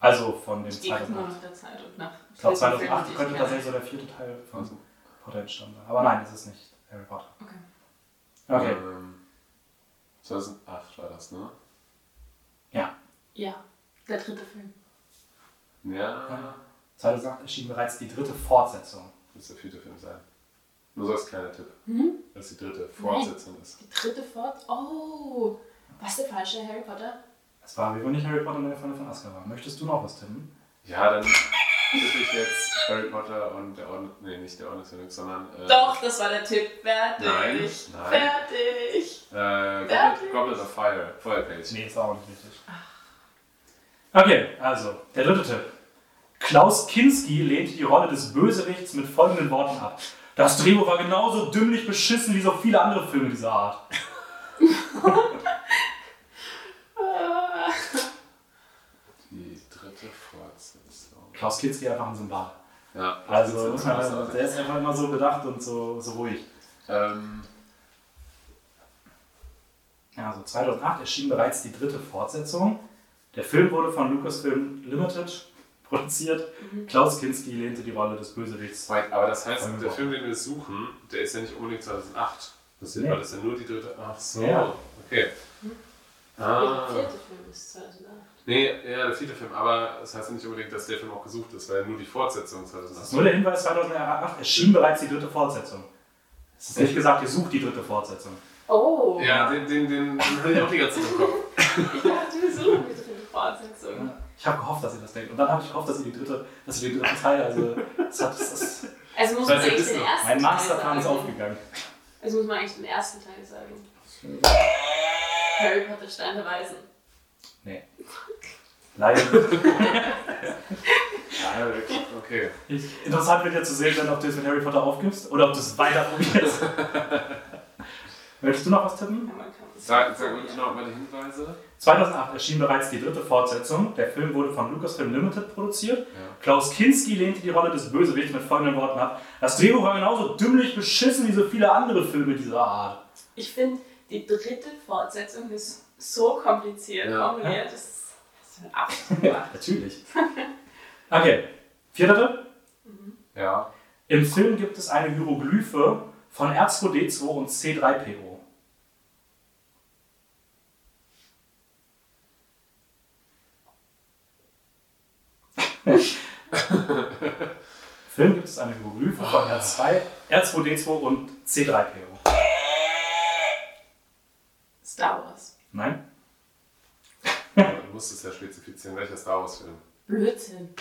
Also von dem nur 2008. nach der Zeit und nach. Ich glaube Filmen, die 2008 ich könnte tatsächlich so der vierte Teil von Also, Potter entstanden sein. Aber nein, es ist nicht Harry Potter. Okay. Okay. Ähm, 2008 war das, ne? Ja, der dritte Film. Ja. 2008 erschien bereits die dritte Fortsetzung. Muss der vierte Film sein. Nur so als kleiner Tipp. Hm? Dass die dritte Fortsetzung ist. Die dritte Fort. Oh! Was ist der falsche Harry Potter? Es war wie wohl nicht Harry Potter und der Gefangene von Azkaban. Möchtest du noch was tippen? Ja, dann tippe ich jetzt Harry Potter und der Orden. Nee, nicht der Orden des Phönix, sondern. Äh, Doch, das war der Tipp. Fertig. Nein, nein. Fertig. Äh, Goblet, Fertig. Goblet of Fire. Feuerkelch. Nee, ist auch nicht richtig. Okay, also, der dritte Tipp. Klaus Kinski lehnte die Rolle des Bösewichts mit folgenden Worten ab. Das Drehbuch war genauso dümmlich beschissen wie so viele andere Filme dieser Art. Die dritte Fortsetzung. Klaus Kinski einfach ein Symbol. Ja, Also, muss ist man, großartig. der ist einfach immer so bedacht und so, so ruhig. Ähm, Ja, also 2008 erschien bereits die dritte Fortsetzung. Der Film wurde von Lucasfilm Limited produziert. Klaus Kinski lehnte die Rolle des Bösewichts. aber das heißt, der. Film, den wir suchen, der ist ja nicht unbedingt 2008. Das ist, Nee. Weil das ja nur die dritte. Ach so. Ja. Okay. Der Ah. vierte Film ist 2008. Nee, ja, der vierte Film, aber das heißt ja nicht unbedingt, dass der Film auch gesucht ist, weil nur die Fortsetzung Das ist 2008. nur der Hinweis, 2008 erschien bereits die dritte Fortsetzung. Es ist nicht gesagt, ihr sucht die dritte Fortsetzung. Oh! Ja, den, den, den, den hatte ich auch die ganze Zeit im Kopf. Ich dachte, wir suchen die dritte Fortsetzung. Ich habe gehofft, dass ihr das denkt. Und dann habe ich gehofft, dass ihr die dritte, dass ihr die dritte Teil, also das hat, das ist, Also muss Das man eigentlich den ersten mein Teil Masterplan ist sagen. aufgegangen. Also muss man eigentlich den ersten Teil sagen. Harry Potter Stein der Weisen. Leider. Ja, okay. Ich, interessant wird ja zu sehen sein, ob du es mit Harry Potter aufgibst oder ob du es weiter probierst. Möchtest du noch was tippen? Ja, man kann es Sag, sag uns noch mal die Hinweise. 2008 erschien bereits die dritte Fortsetzung. Der Film wurde von Lucasfilm Limited produziert. Ja. Klaus Kinski lehnte die Rolle des Bösewichts mit folgenden Worten ab. Das Drehbuch war genauso dümmlich beschissen wie so viele andere Filme dieser Art. Ich finde, die dritte Fortsetzung ist so kompliziert Ja. formuliert. Das ist, das ist ein Abschluss gemacht. Natürlich. Okay, vierter Tipp. Ja. Im Film gibt es eine Hieroglyphe von R2D2 und C3PO. Im Film gibt es eine Hieroglyphe von R2, R2D2 und C3PO. Star Wars. Nein? Du musst es ja spezifizieren, welcher Star Wars-Film. Blödsinn.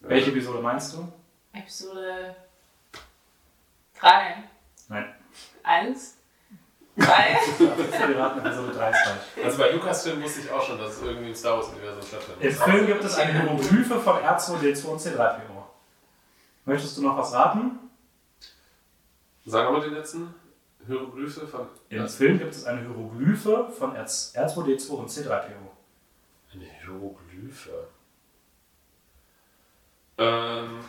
Ja. Welche Episode meinst du? Episode 3. Nein. 1. 3. Die raten Episode 3 ist falsch. Also bei Lucasfilm wusste ich auch schon, dass es irgendwie im Star Wars-Universum stattfindet. Im Film gibt es eine Hieroglyphe von R2D2 und C3PO. Möchtest du noch was raten? Sag nochmal den letzten. Hieroglyphe von. Im Film gibt es eine Hieroglyphe von R- R2D2 und C3PO. Eine Hieroglyphe. Ähm.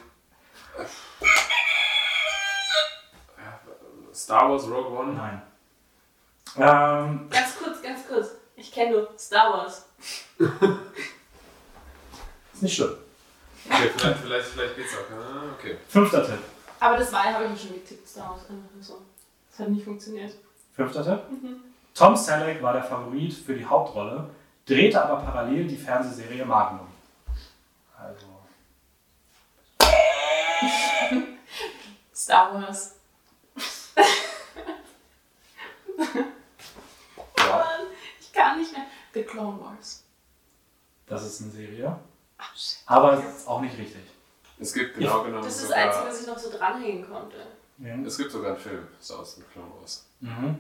Star Wars Rogue One. Nein. Ähm, Ganz kurz, ganz kurz. Ich kenne nur Star Wars. ist nicht schlimm. Okay, vielleicht, vielleicht, vielleicht geht's auch. Ah, okay. Fünfter Tipp. Aber das war, habe ich mir schon getippt, Star Wars. Einfach nur so. Das hat nicht funktioniert. Fünfter Tipp. Tom Selleck war der Favorit für die Hauptrolle, drehte aber parallel die Fernsehserie Magnum. Also, Star Wars. ich kann nicht mehr. The Clone Wars. das ist eine Serie. Ach, shit. Aber es ist auch nicht richtig. Es gibt genau genommen Das ist das Einzige, was ich noch so dranhängen konnte. Ja. Es gibt sogar einen Film, Wars mit Clone Wars. Mhm.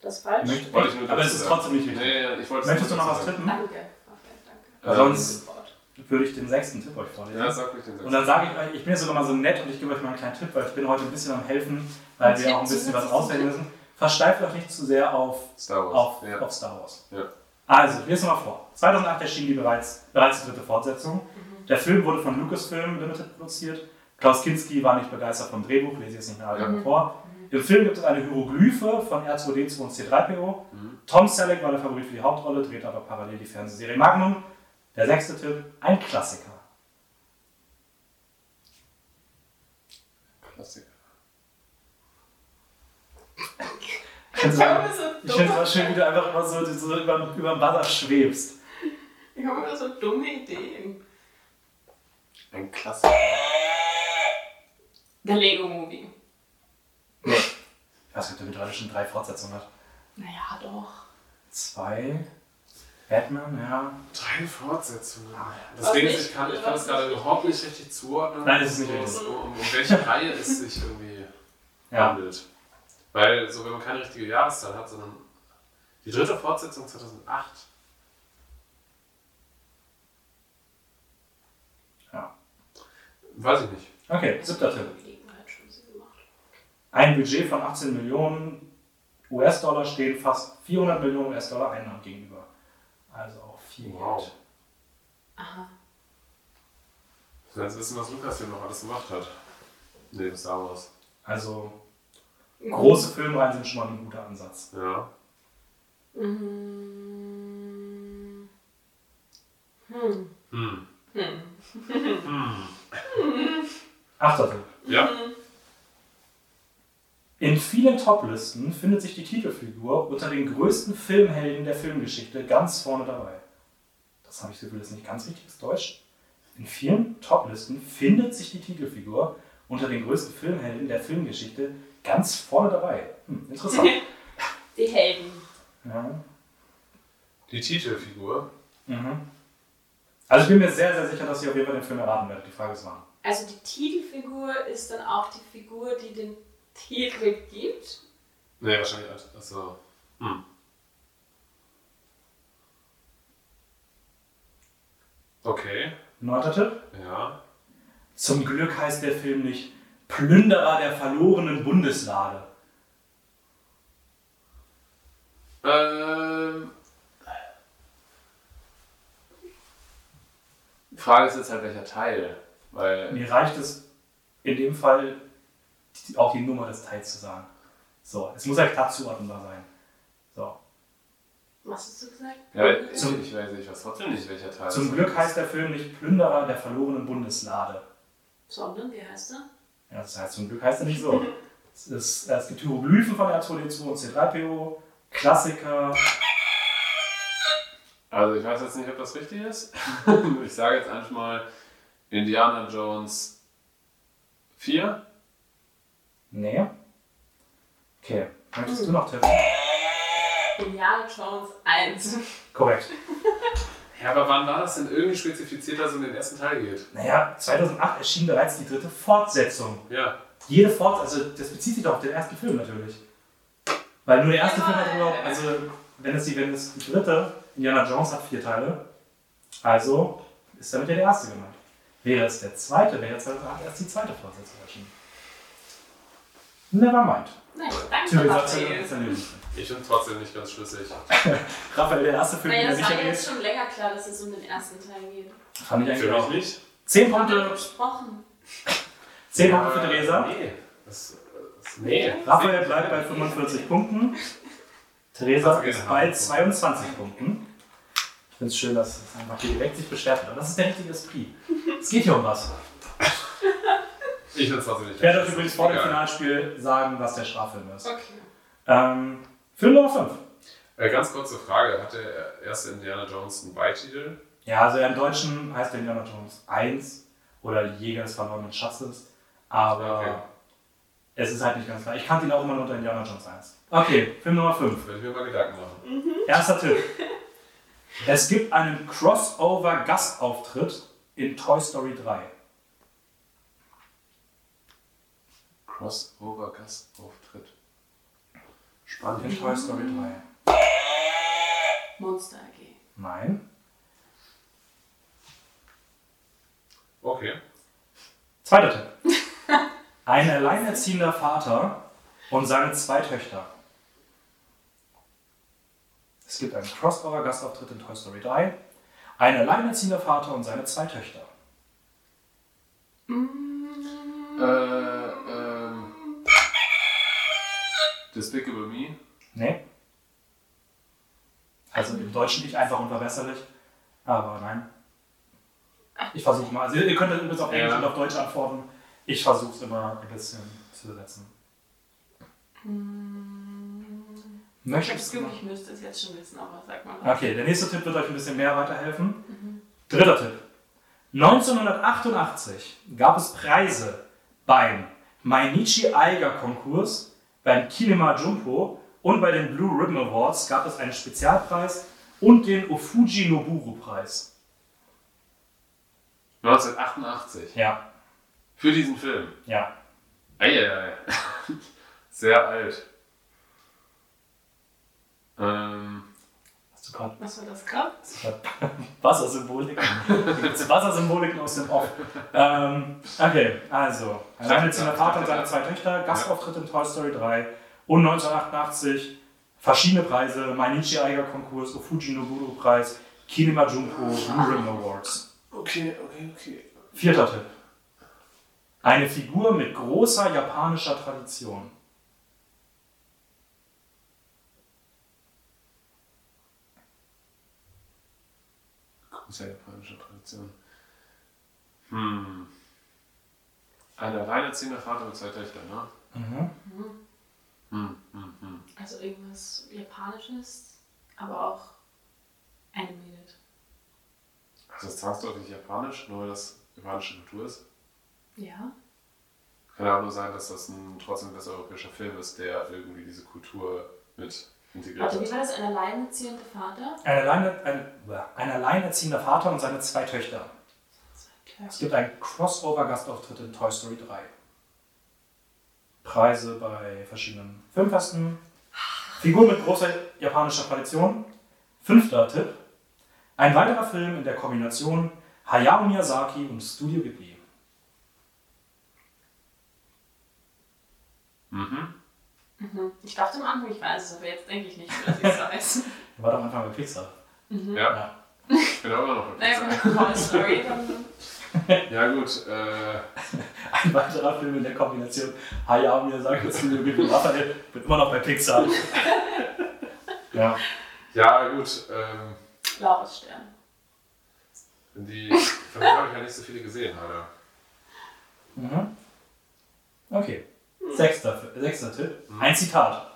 Das ist falsch. Möcht- Wollte ich nur aber es ist trotzdem nicht richtig. Nee, ich Möchtest du noch was tippen? Danke. Okay, danke. Ähm, Sonst würde ich den sechsten Tipp euch vorlesen. Ja, sag ruhig den Und dann sage ich euch, ich bin jetzt sogar mal so nett und ich gebe euch mal einen kleinen Tipp, weil ich bin heute ein bisschen am Helfen, weil Und wir auch ein bisschen was auswählen müssen. Versteift euch nicht zu sehr auf, Star Wars. auf, ja. auf Star Wars. Ja. Also, lesen wir mal vor. 2008 erschien die bereits, bereits die dritte Fortsetzung. Der Film wurde von Lucasfilm Limited produziert. Klaus Kinski war nicht begeistert vom Drehbuch, lese ich jetzt nicht mehr alle Ja. vor. Im Film gibt es eine Hieroglyphe von R2D2 und C3PO. Mhm. Tom Selleck war der Favorit für die Hauptrolle, dreht aber parallel die Fernsehserie Magnum. Der sechste Tipp, ein Klassiker. Klassiker. Ich finde Ich finde es auch schön, wie du einfach immer so, so über, über dem Wasser schwebst. ich habe immer so dumme Ideen. Ein Klassiker. Der Lego Movie. Nee. Ich weiß nicht, ob der mittlerweile schon drei Fortsetzungen hat. Naja, doch. Zwei. Batman, ja. Drei Fortsetzungen. Das Was Ding ist, ich kann, ich kann das gerade überhaupt nicht richtig zuordnen. Nein, das ist nicht so, richtig. so, Um, um welche Reihe es sich irgendwie Ja. handelt. Weil, so wenn man keine richtige Jahreszahl hat, sondern die dritte Fortsetzung 2008. ja. Weiß ich nicht. Okay, siebter Tipp. Gemacht. Ein Budget von 18 Millionen US-Dollar stehen fast 400 Millionen US-Dollar Einnahmen gegenüber. Also auch viel Wow. Geld. Aha. Ich will jetzt wissen, was Lucasfilm noch alles gemacht hat. Neben Star Wars. Also große Filmreihen sind schon mal ein guter Ansatz. Ja. Mhm. Hm. Hm. Hm. Achter Tipp. Ja. In vielen Toplisten findet sich die Titelfigur unter den größten Filmhelden der Filmgeschichte ganz vorne dabei. Das habe ich so Gefühl, das ist nicht ganz richtiges Deutsch. In vielen Toplisten findet sich die Titelfigur unter den größten Filmhelden der Filmgeschichte ganz vorne dabei. Hm, interessant. Die Helden. ja. Die Titelfigur. mhm. Also ich bin mir sehr, sehr sicher, dass ihr auf jeden Fall den Film erraten werdet. Die Frage ist wann. Also die Titelfigur ist dann auch die Figur, die den Titel gibt. Nee, wahrscheinlich. Also. Hm. Okay, Neunter Tipp. ja. Zum Glück heißt der Film nicht Plünderer der verlorenen Bundeslade. Ähm. Die Frage ist jetzt halt welcher Teil. Weil. Mir reicht es in dem Fall auch die Nummer des Teils zu sagen. So, es muss halt klar zuordnenbar sein. So. Was hast du gesagt? Ja, ich, Zum- ich weiß, ich weiß trotzdem nicht, welcher Teil. Zum Glück heißt der Film nicht Plünderer der verlorenen Bundeslade. Sondern, wie heißt er? Ja, das heißt, zum Glück heißt er nicht so. Es, ist, es gibt Hieroglyphen von R2D2 und C3PO, Klassiker. Also, ich weiß jetzt nicht, ob das richtig ist. ich sage jetzt einfach mal Indiana Jones 4. Nee. Okay, möchtest du noch tippen? Indiana Jones 1. Korrekt. Ja, aber wann war das denn irgendwie spezifiziert, dass es um den ersten Teil geht? Naja, 2008 erschien bereits die dritte Fortsetzung. Ja. Jede Fortsetzung, also das bezieht sich doch auf den ersten Film natürlich. Weil nur der erste Film hat überhaupt, also wenn es die, wenn es die dritte, Indiana Jones hat vier Teile, also ist damit ja der erste gemeint. Wäre es der zweite, wäre 2008 erst die zweite Fortsetzung erschienen. Never mind. Nein, danke, Raphael. ist ja nicht. Ich bin trotzdem nicht ganz schlüssig. Raphael, der erste Film, Naja, der das sicher war geht, jetzt schon länger klar, dass es um den ersten Teil geht. fand ich eigentlich Für auch. mich nicht. Zehn Punkte, besprochen. zehn Punkte für Ja, Theresa. Nee. Das, das, nee. Raphael bleibt bei 45 Punkten. Theresa ist bei haben wir. 22 Punkten. Ich finde es schön, dass es einfach direkt sich beschwert wird. Und das ist der richtige Esprit. Es geht hier um was. Ich bin trotzdem nicht Ich werde euch übrigens vor dem. Finalspiel sagen, was der Straffilm ist. Okay. Ähm, Film Nummer 5. Äh, ganz kurze Frage: Hat der erste Indiana Jones einen Beititel? Ja, also im Deutschen heißt der Indiana Jones 1 oder Jäger des verlorenen Schatzes. Aber Okay. es ist halt nicht ganz klar. Ich kannte ihn auch immer nur unter Indiana Jones 1. Okay, Film Nummer 5. Würde ich mir mal Gedanken machen. Erster Tipp. Es gibt einen Crossover-Gastauftritt in Toy Story 3. Crossover-Gastauftritt. In Spannend. Toy Story 3. Monster AG. Nein. Okay. Zweiter Tipp. Ein alleinerziehender Vater und seine zwei Töchter. Es gibt einen Crossover-Gastauftritt in Toy Story 3. Ein alleinerziehender Vater und seine zwei Töchter. Äh, Despicable Me. Nee. Also im Deutschen nicht einfach unverbesserlich. Aber nein. Ich versuche mal. Also ihr könnt das übrigens auf Englisch Ja. und auf Deutsch antworten. Ich versuche es immer ein bisschen zu setzen. Ich Möchtest du ich müsste es jetzt schon wissen, aber sag mal. Okay, der nächste Tipp wird euch ein bisschen mehr weiterhelfen. Dritter Tipp. 1988 gab es Preise beim Mainichi Eiger Konkurs, beim Kinema Jumpo und bei den Blue Ribbon Awards gab es einen Spezialpreis und den Ofuji Noburu Preis. 1988. Ja, Für diesen Film. ja. Eieiei. Sehr alt. Ähm. Gerade Was war das gerade? Wassersymboliken? Wassersymboliken aus dem Off. Ähm, okay, also. Alleinerziehender Vater und seine zwei Töchter, Gastauftritt in Toy Story 3 und 1988 verschiedene Preise, Mainichi Eiger Konkurs, Ofuji Noburo Preis, Kinema Junko, Blue Ribbon Awards. Okay, okay, okay. Vierter Tipp. Eine Figur mit großer japanischer Tradition. Große japanische Tradition. Hm. Ein alleinerziehender Vater mit zwei Töchtern, ne? Mhm. Hm, hm, hm. Also irgendwas Japanisches, aber auch animated. Also das ist zwangsläufig japanisch, nur weil das japanische Kultur ist. Ja. Kann ja auch nur sein, dass das ein trotzdem westeuropäischer Film ist, der irgendwie diese Kultur mit integriert Warte, wie war das? Ein alleinerziehender Vater? Ein, Alleine, ein, ein alleinerziehender Vater und seine zwei Töchter. Es gibt einen Crossover-Gastauftritt in Toy Story 3. Preise bei verschiedenen Filmfesten, Figur mit großer japanischer Tradition. Fünfter Tipp. Ein weiterer Film in der Kombination Hayao Miyazaki und Studio Ghibli. Mhm. Mhm. Ich dachte am Anfang, ich weiß es, aber jetzt denke ich nicht, dass ich es weiß. War doch am Anfang bei Pixar. Mhm. Ja, Ja. ich bin auch immer noch bei Naja, Pixar. dann. Ja gut, äh, Ein weiterer Film in der Kombination Hayao Miyazaki Studio Ghibli. Raphael, bin immer noch bei Pixar. ja. ja gut, ähm, Blaues Stern. die, von denen habe ich ja nicht so viele gesehen, leider. Mhm. Okay. Sechster, sechster Tipp. Ein Zitat.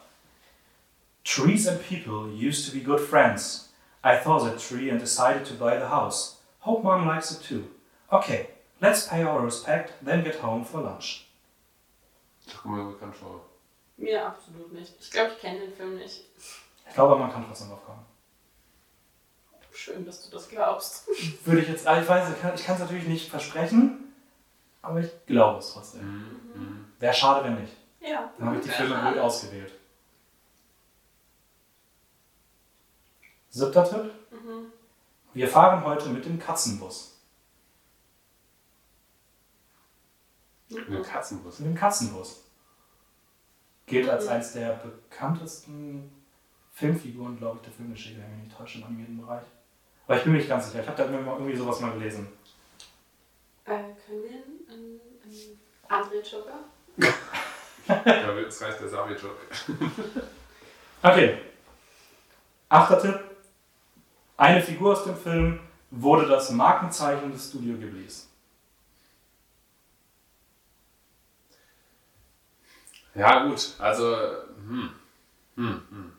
Trees and people used to be good friends. I thought a tree and decided to buy the house. Hope mom likes it too. Okay, let's pay our respect, then get home for lunch. Das kommt mir bekannt vor. Mir absolut nicht. Ich glaube, ich kenne den Film nicht. Ich glaube, man kann trotzdem drauf kommen. Schön, dass du das glaubst. Würde ich jetzt, ah, ich weiß, ich kann- ich kann es natürlich nicht versprechen, aber ich glaube es trotzdem. Mhm. Wäre schade, wenn nicht. Ja. Dann habe ich die Filme blöd ausgewählt. Siebter Tipp. Mhm. Wir fahren heute mit dem Katzenbus. Mit dem Katzenbus. Mit dem Katzenbus. Gilt als eines der bekanntesten Filmfiguren, glaube ich, der Filmgeschichte, wenn ich mich nicht täusche, im animierten Bereich. Aber ich bin mir nicht ganz sicher. Ich habe da irgendwie, sowas mal gelesen. Äh, können wir einen, einen André Joker? Ja, jetzt reicht der Sabi-Joke. Okay. Achter Tipp. Eine Figur aus dem Film wurde das Markenzeichen des Studio Ghiblis. Ja gut, also, hm. Hm, hm.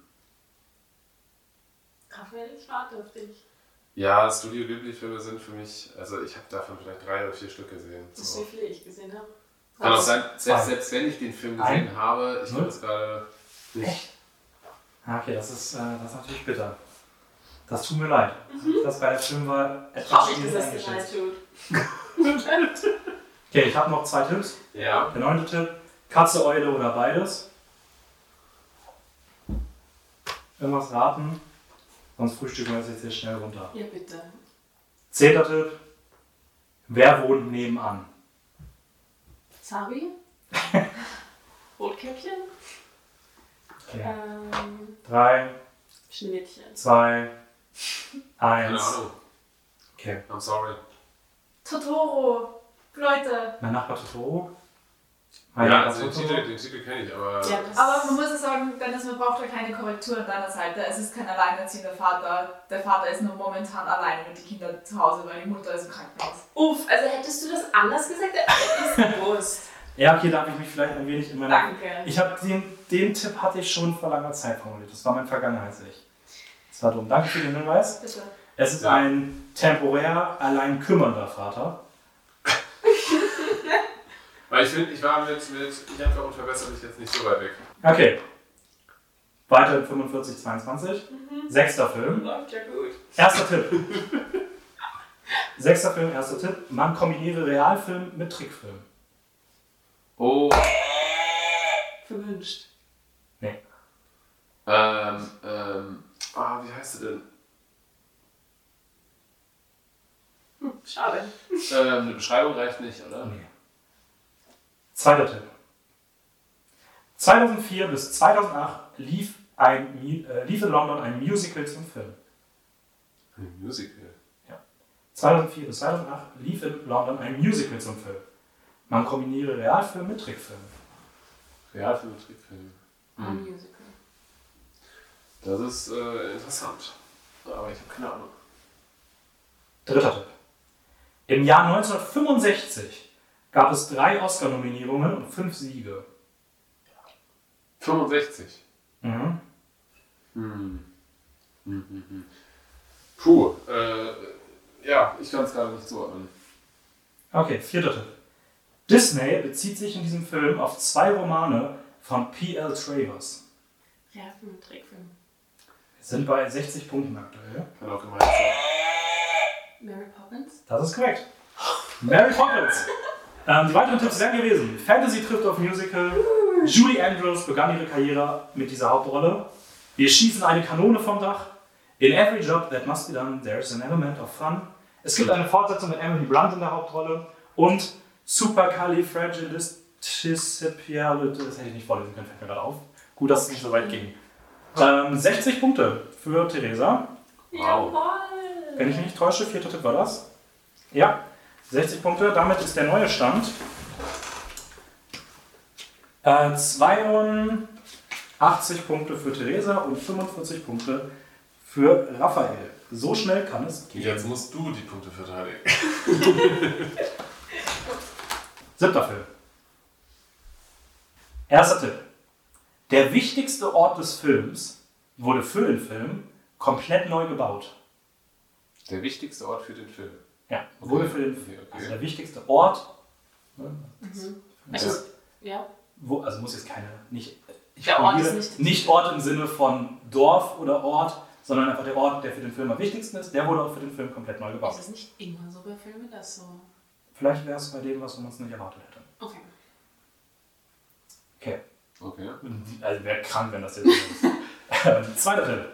Raphael, ich warte auf dich. Ja, Studio Ghibli-Filme sind für mich, also ich habe davon vielleicht drei oder vier Stück gesehen. Das ist So. wie viele ich gesehen habe. Kann auch sein, selbst, selbst wenn ich den Film Ein. gesehen habe, ich kann es gerade nicht. Ah, Okay, das ist, äh, das ist natürlich bitter. Das tut mir leid. Das bei der Film war etwas schwierig eingeschätzt. tut. Okay, ich habe noch zwei Tipps. Ja. Der neunte Tipp. Katze, Eule oder beides. Irgendwas raten. Sonst frühstücken wir das jetzt hier schnell runter. Ja, bitte. Zehnter Tipp. Wer wohnt nebenan? Sabi? Rotkäppchen? Okay. Ähm, Drei, Schneewittchen. zwei, Keine eins. Ahnung. Okay. I'm sorry. Totoro. Leute. Mein Nachbar Totoro. Ja, Nachbar also den. Titel, den Titel kenne ich, aber. Ja, Aber man muss ja sagen, Dennis, man braucht ja keine Korrektur an deiner Seite. Es ist kein alleinerziehender Vater. Der Vater ist nur momentan alleine mit den Kindern zu Hause, weil die Mutter ist im Krankenhaus. Uff, also hättest du das anders gesagt, hätte ich gewusst. Ja, okay, da habe ich mich vielleicht ein wenig in meiner. Danke. Ich habe den, den Tipp hatte ich schon vor langer Zeit formuliert. Das war mein Vergangenheits-Ich. Das war dumm. Danke für den Hinweis. Bitte. Es ist Ja. ein temporär allein kümmernder Vater. Weil ich finde, ich war mit, mit Ich einfach unverbesserlich jetzt nicht so weit weg. Okay. Weiter in 45, 22. Sechster Film. Läuft ja gut. Erster Tipp. Sechster Film, erster Tipp. Man kombiniere Realfilm mit Trickfilm. Oh. Verwünscht. Ähm, ähm. Ah, wie heißt sie denn? Hm, schade. Ähm, eine Beschreibung reicht nicht, oder? Nee. Zweiter Tipp. 2004 bis 2008 lief, ein, äh, lief in London ein Musical zum Film. Ein Musical. 2004 bis 2008 lief in London ein Musical zum Film. Man kombiniere Realfilm mit Trickfilm. Realfilm und Trickfilm. Ein Hm. Musical. Das ist äh, interessant. Aber ich habe keine Ahnung. Dritter Tipp. Im Jahr 1965 gab es drei Oscar-Nominierungen und fünf Siege. 65. Mhm. Hm. Hm, hm, hm. Puh, äh, ja, ich kann es gerade nicht zuordnen. Okay, vierter Tipp. Disney bezieht sich in diesem Film auf zwei Romane von P.L. Travers. Realfilm und Trickfilm. Wir sind bei 60 Punkten aktuell. Kann auch gemeint sein. Mary Poppins? Das ist korrekt. Mary Poppins. Ähm, die weiteren Tipps wären gewesen: Fantasy trifft auf Musical. Julie Andrews begann ihre Karriere mit dieser Hauptrolle. Wir schießen eine Kanone vom Dach. In every job that must be done, there is an element of fun. Es gibt eine Fortsetzung mit Emily Blunt in der Hauptrolle und Supercalifragilisticexpialidocious. Das hätte ich nicht vorlesen können, fällt mir gerade auf. Gut, dass es nicht so weit ging. Ähm, 60 Punkte für Theresa. Wow. Jawohl. Wenn ich mich nicht täusche, vierter Tipp war das. Ja, 60 Punkte. Damit ist der neue Stand. Äh, 82 Punkte für Theresa und 45 Punkte für Raphael. So schnell kann es gehen. Jetzt musst du die Punkte verteidigen. Siebter Film. Erster Tipp. Der wichtigste Ort des Films wurde für den Film komplett neu gebaut. Der wichtigste Ort für den Film. Ja, wurde für den Okay, okay. Also der wichtigste Ort. ne, Also, ja. Wo, also muss jetzt keine, nicht, ich Der Ort ist nicht- nicht Ort im Sinne von Dorf oder Ort, sondern einfach der Ort, der für den Film am wichtigsten ist, der wurde auch für den Film komplett neu gebaut. Ist es nicht immer so bei Filmen, dass so. Vielleicht wäre es bei dem was, man es nicht erwartet hätte. Okay. Okay. Okay. Also wäre krank, wenn das jetzt so ist. Ähm, Zweiter Tipp.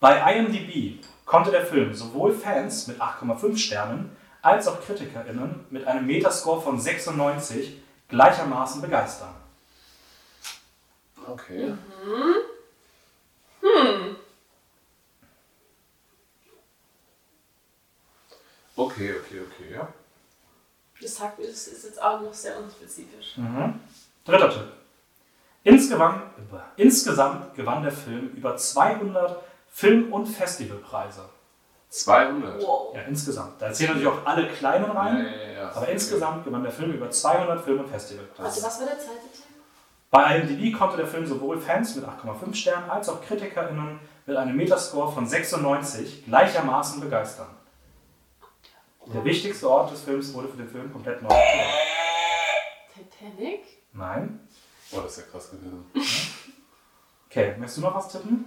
Bei IMDb konnte der Film sowohl Fans mit 8,5 Sternen als auch KritikerInnen mit einem Metascore von 96 gleichermaßen begeistern. Okay. Okay, okay, okay, ja. Das sagt mir, das ist jetzt auch noch sehr unspezifisch. Mhm. Dritter Tipp. Insgesamt, insgesamt gewann der Film über 200 Film- und Festivalpreise. 200. Wow. Ja, insgesamt. Da zählen natürlich auch alle kleinen rein, ja, ja, ja. aber Okay. insgesamt gewann der Film über 200 Film- und Warte, Festivalpreise. was war der zweite Tipp? Bei IMDb konnte der Film sowohl Fans mit 8,5 Sternen als auch KritikerInnen mit einem Metascore von 96 gleichermaßen begeistern. Der wichtigste Ort des Films wurde für den Film komplett neu. Titanic? Nein. Oh, das ist ja krass gewesen. Okay, möchtest du noch was tippen?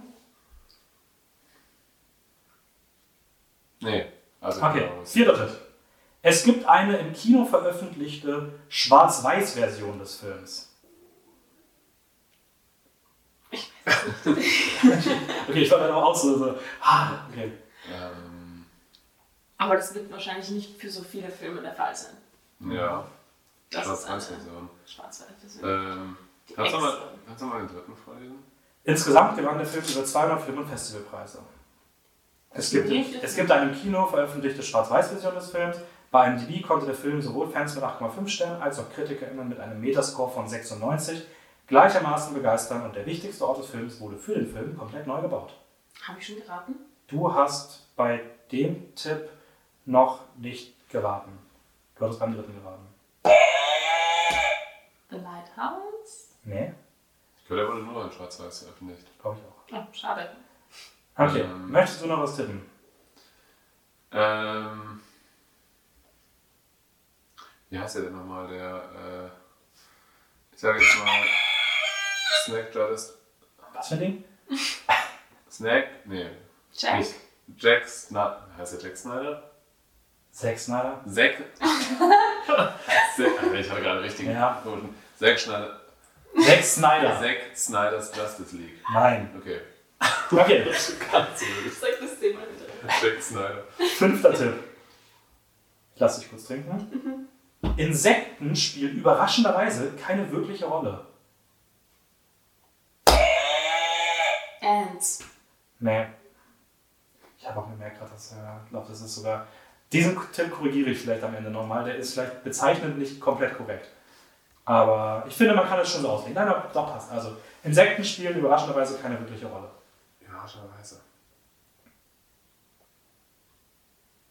Nee. Also, Okay, genau, es- vierter Tipp. Es gibt eine im Kino veröffentlichte Schwarz-Weiß-Version des Films. okay, ich war dann auch so, so ah, okay. Ähm, Aber das wird wahrscheinlich nicht für so viele Filme der Fall sein. ja, Das ist eine Schwarz-Weiß-Version. Schwarz-Weiß-Version. Ähm, Die kannst, du mal, extra. kannst du mal den dritten vorlesen? Insgesamt gewann der Film über 200 Film- und Festivalpreise. Es gibt, es gibt eine im Kino veröffentlichte Schwarz-Weiß-Version des Films. Bei IMDb konnte der Film sowohl Fans mit 8,5 Sternen als auch KritikerInnen mit einem Metascore von 96 gleichermaßen begeistern und der wichtigste Ort des Films wurde für den Film komplett neu gebaut. Habe ich schon geraten? Du hast bei dem Tipp noch nicht geraten. Du hattest beim dritten geraten. The Lighthouse? Nee, Ich glaube, der wurde nur in Schwarz-Weiß veröffentlicht. glaube ich auch. Oh, schade. Okay, Ähm. möchtest du noch was tippen? Ähm, wie heißt der denn nochmal? Der, äh, ich sage jetzt mal, Snack Joddest. Was für ein Ding? Snack? Nee. Jack? Nicht. Jack Snyder. Heißt der Jack Snyder? Zack Snyder? Zack. Zack. Alter, ich hatte gerade richtig Ja. Zack Schneider. Zack Snyder. Zack Snyder's Justice League. Nein. Okay. Okay, blöd. Sag das Thema bitte. Zack Snyder. fünfter Tipp. Ich lass dich kurz trinken. Insekten spielen überraschenderweise keine wirkliche Rolle. Ants. Nee. Ich habe auch gemerkt, gerade, dass, äh, ich glaube, das ist sogar. Diesen Tipp korrigiere ich vielleicht am Ende nochmal. Der ist vielleicht bezeichnend nicht komplett korrekt. Aber ich finde, man kann es schon so auslegen. Nein, doch, doch passt. Also, Insekten spielen überraschenderweise keine wirkliche Rolle. Überraschenderweise.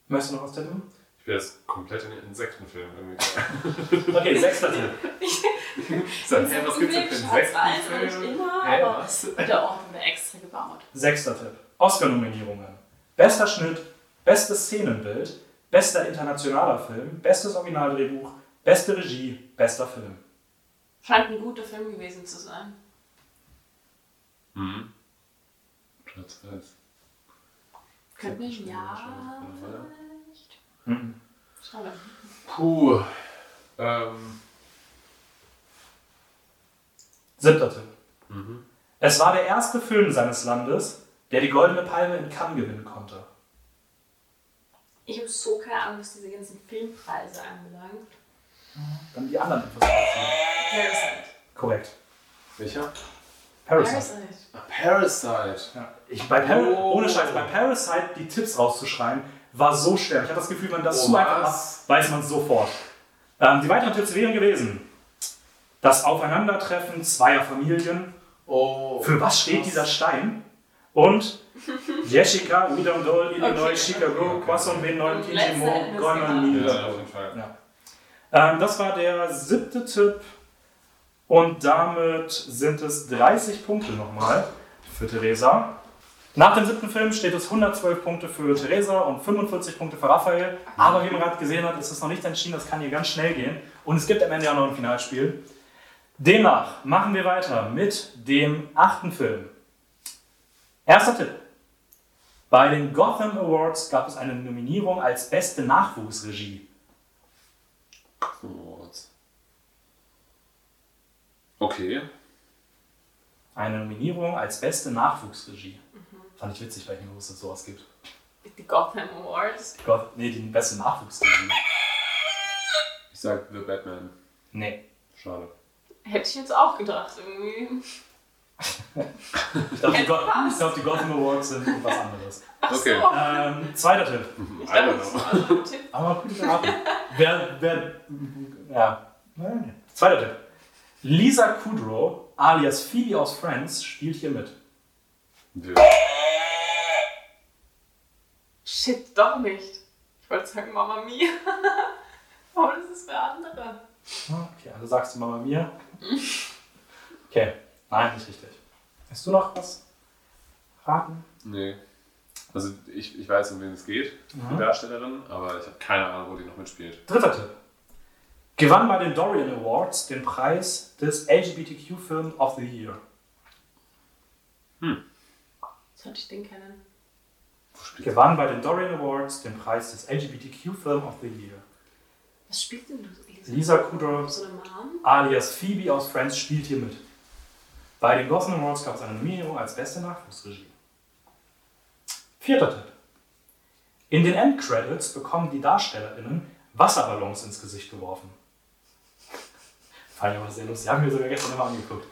Möchtest du noch was tippen? Ich bin jetzt komplett in den Insektenfilm irgendwie. Okay, sechster Tipp. Sag, hey, was gibt's denn für immer, Hä, aber was? der Ort wurde extra gebaut. Sechster Tipp. Oscar-Nominierungen. Bester Schnitt, bestes Szenenbild, bester internationaler Film, bestes Originaldrehbuch, beste Regie, bester Film. Scheint ein guter Film gewesen zu sein. Mhm. Schwarz-Weiß. Könnte mir Sehr ja vielleicht. Mhm. Schade. Puh. Ähm. Siebter Tipp. Mhm. Es war der erste Film seines Landes, der die Goldene Palme in Cannes gewinnen konnte. Ich habe so keine Ahnung, was diese ganzen Filmpreise anbelangt. Dann die anderen Infos. dazu. Parasite. Korrekt. Welcher? Parasite. Parasite. Ja. Ich, bei Par Oh. Ohne Scheiß, bei Parasite die Tipps rauszuschreiben, war so schwer. Ich habe das Gefühl, wenn das Oh, zu einfach was? macht, weiß man es sofort. Ähm, die weiteren Tipps wären gewesen: Das Aufeinandertreffen zweier Familien. Oh. Für was steht dieser Stein? Und Jessica, Udom Dol, Illinois, Okay. Chicago, Poisson B9, Und Kinji letzten Mo, Endes Goldman genau. Ähm, das war der siebte Tipp. Und damit sind es 30 Punkte nochmal für Theresa. Nach dem siebten Film steht es 112 Punkte für Theresa und 45 Punkte für Raphael. Aber wie man gerade gesehen hat, ist es noch nicht entschieden, das kann hier ganz schnell gehen. Und es gibt am Ende ja noch ein Finalspiel. Demnach machen wir weiter mit dem achten Film. Erster Tipp. Bei den Gotham Awards gab es eine Nominierung als beste Nachwuchsregie. Awards. Okay. Eine Nominierung als beste Nachwuchsregie. Fand ich witzig, weil ich nicht wusste, dass es sowas gibt. Die Gotham Awards. Gott, nee, die beste Nachwuchsregie. Ich sag The Batman. Nee. Schade. Hätte ich jetzt auch gedacht, irgendwie. Ich glaube, die, Go ich glaub, die Gotham Awards sind was anderes. Ach Okay. so. Ähm, zweiter Tipp. Ich I dachte, don't das know. war ein Tipp. Aber gut geraten. wer, wer, ja. Nein. Zweiter Tipp. Lisa Kudrow, alias Phoebe aus Friends, spielt hier mit. Ja. Shit, doch nicht. Ich wollte sagen Mama Mia. Aber das ist wer andere. Okay, also sagst du bei mir. Okay, nein, nicht richtig. Hast du noch was raten? Nee. Also ich, ich weiß, um wen es geht, die Darstellerin, aber ich habe keine Ahnung, wo die noch mitspielt. Dritter Tipp. Gewann bei den Dorian Awards den Preis des LGBTQ Film of the Year. Sollte ich den kennen? Gewann bei den Dorian Awards den Preis des LGBTQ Film of the Year. Was spielt denn du, Lisa? Lisa Kudrow, So eine Mom? alias Phoebe aus Friends, spielt hier mit. Bei den Gotham Awards gab es eine Nominierung als beste Nachwuchsregie. Vierter Tipp. In den Endcredits bekommen die DarstellerInnen Wasserballons ins Gesicht geworfen. Fand ich aber sehr lustig. Haben wir sogar gestern immer angeguckt.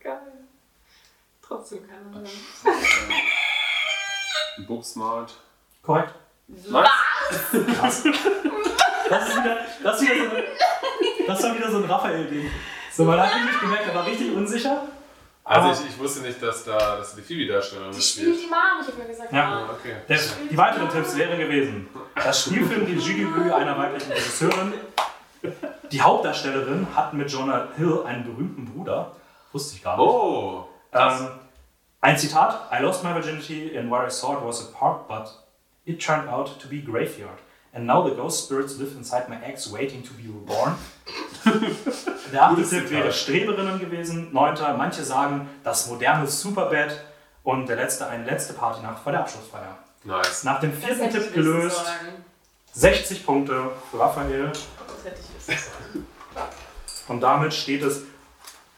Geil. Trotzdem keine Ahnung. Booksmart. Korrekt. Was? Krass. Das ist wieder, das ist wieder so ein, das war wieder so ein Raphael-Ding. So, man hat richtig gemerkt, er war richtig unsicher. Also ich, ich wusste nicht, dass da dass die Phoebe-Darstellerin Die spielt die Mom, ich hab mir gesagt, Ja. Ah, okay. der, die weiteren Tipps wären gewesen: Das Spielfilm Die Regidebüt einer weiblichen Regisseurin. Die Hauptdarstellerin hat mit Jonah Hill einen berühmten Bruder. Wusste ich gar nicht. Oh. Ähm, ein Zitat: I lost my virginity in where I thought was a park, but it turned out to be a graveyard. And now the ghost spirits live inside my eggs waiting to be reborn. Der achte Tipp wäre Streberinnen gewesen. Neunter, manche sagen das moderne Superbad. Und der letzte, eine letzte Partynacht vor der Abschlussfeier. nice. Nach dem vierten Tipp gelöst. sollen. 60 Punkte für Raphael. Und damit steht es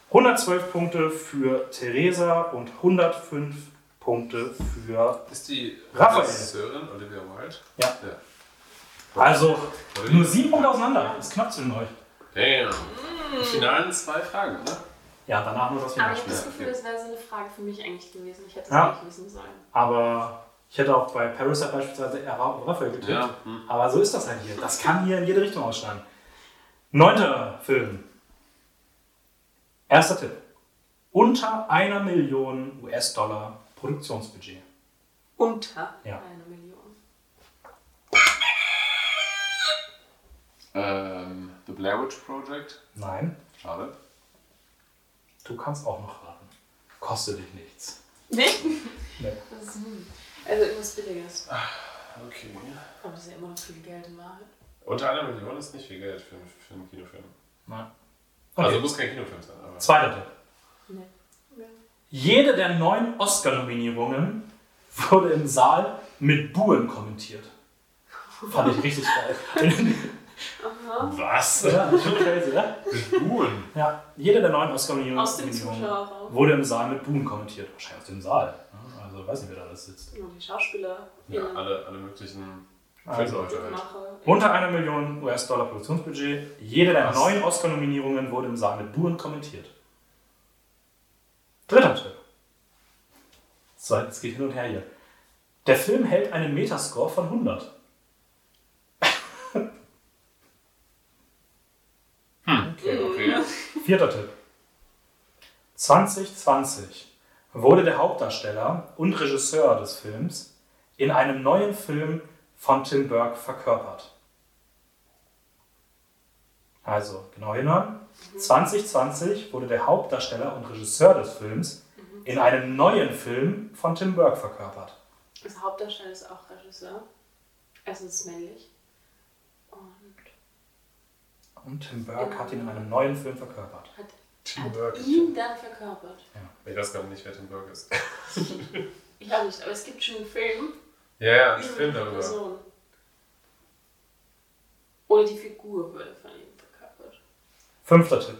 112 Punkte für Theresa und 105 Punkte für. Ist die Raphael. Regisseurin Olivia Wilde? Ja. ja. Also nur 7 Punkte auseinander. Das ist knapp zwischen euch. Damn. Die finalen zwei Fragen, ne? Ja, danach nur das Aber ich habe das Gefühl, das wäre so eine Frage für mich eigentlich gewesen. Ich hätte es Ja. eigentlich wissen sollen. Aber ich hätte auch bei Parasite beispielsweise Raphael getippt. Ja. Hm. Aber so ist das halt hier. Das kann hier in jede Richtung ausschlagen. Neunter Film. Erster Tipp. Unter einer Million US-Dollar Produktionsbudget. Unter Ja. eine Million. Ähm, The Blair Witch Project. Nein, Schade. du kannst auch noch raten. Kostet dich nichts. Nicht? Nee. Das ist, hm. Also irgendwas Billiges. Okay. Aber das ist ja immer noch viel Geld in Wahrheit. Unter einer Million ist nicht viel Geld für, für einen Kinofilm. Nein. Also Okay. muss kein Kinofilm sein, aber. Zweiter Tipp. Nee. Ja. Jede der neun Oscar-Nominierungen wurde im Saal mit Buhen kommentiert. Fand ich richtig geil. Aha. Was? Ja, schon crazy, oder? Mit Buhen? Ja, jede der dem Oscar-Nominierungen wurde im Saal mit Buhen kommentiert. Wahrscheinlich aus dem Saal. Ja, Also, weiß nicht, wer da alles sitzt. Nur die Schauspieler. Ja, alle, alle möglichen Also, unter einer Million US-Dollar Produktionsbudget. Jede der Was? neun Oscar-Nominierungen wurde im Saal mit Buhen kommentiert. Dritter Tipp. So, es geht hin und her hier. Der Film hält einen Metascore von 100. Okay, okay. Vierter Tipp. 2020 wurde der Hauptdarsteller und Regisseur des Films in einem neuen Film von Tim Burke verkörpert. Also, genau hinhören. 2020 wurde der Hauptdarsteller und Regisseur des Films in einem neuen Film von Tim Burke verkörpert. Das Hauptdarsteller ist auch Regisseur. Es ist männlich. Und Und Tim Burke hat ihn in einem neuen Film verkörpert. hat, Tim hat Burke. ihn dann verkörpert. Ich weiß gar nicht, wer Tim Burke ist. Ich auch nicht, aber es gibt schon einen Film Ja, ja, ein über Film darüber. Person. Oder die Figur wurde von ihm verkörpert. Fünfter Tipp.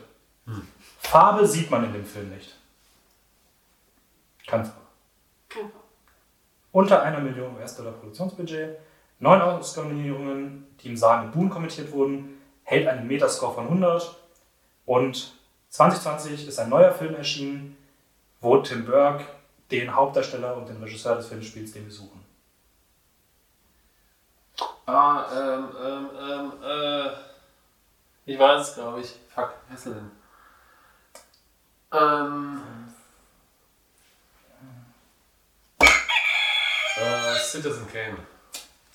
Farbe sieht man in dem Film nicht. Keine Frage. Unter einer Million US-Dollar Produktionsbudget, neun Oscar-Nominierungen, die im Saal mit Buhn kommentiert wurden, hält einen Metascore von 100 und 2020 ist ein neuer Film erschienen, wo Tim Burke den Hauptdarsteller und den Regisseur des Films spielt, den wir suchen. Ah, ähm, ähm, ähm, äh. Ich weiß es, glaube ich. Fuck, denn? Ähm. Äh, Citizen Kane.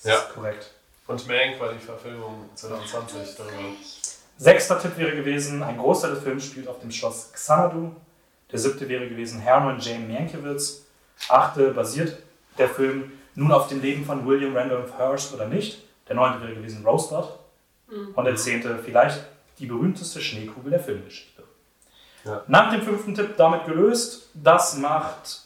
Das Ja. ist korrekt. Und Mank war die Verfilmung 2020 darüber. Sechster Tipp wäre gewesen, ein Großteil des Films spielt auf dem Schloss Xanadu. Der siebte wäre gewesen Hermann Jane Mankiewicz. Achte, basiert der Film nun auf dem Leben von William Randolph Hearst oder nicht? Der neunte wäre gewesen Rosebud. Und der zehnte vielleicht die berühmteste Schneekugel der Filmgeschichte. Ja. Nach dem fünften Tipp damit gelöst. Das macht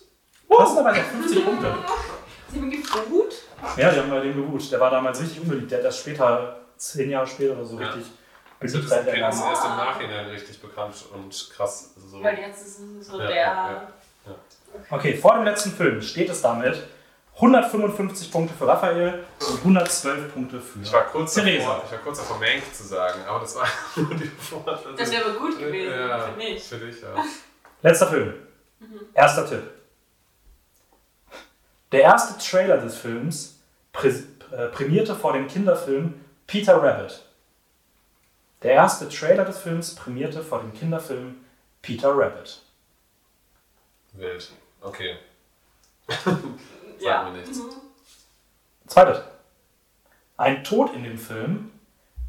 passenderweise auch 50 Punkte. Sie haben gefuht? Ja, die haben bei dem geruht. Der war damals richtig unbeliebt. Der hat erst später, zehn Jahre später oder so, Ja. richtig Beliebtheit Kane ist erst im Nachhinein richtig bekannt und krass. Also so. Weil jetzt ist es so Ja, der. ja, Okay, vor dem letzten Film steht es damit 155 Punkte für Raphael und 112 Punkte für Ich war kurz Theresa. davor, ich war kurz davor, Mank zu sagen, aber das war nur die Vorwahl. Das wäre aber gut gewesen, ja, für mich. Für dich, ja. Letzter Film. Erster Tipp. Der erste Trailer des Films prä äh, prämierte vor dem Kinderfilm Peter Rabbit. Der erste Trailer des Films prämierte vor dem Kinderfilm Peter Rabbit. Wild. Okay. Ja. mir nichts. Mhm. Zweiter Tipp. Ein Tod in dem Film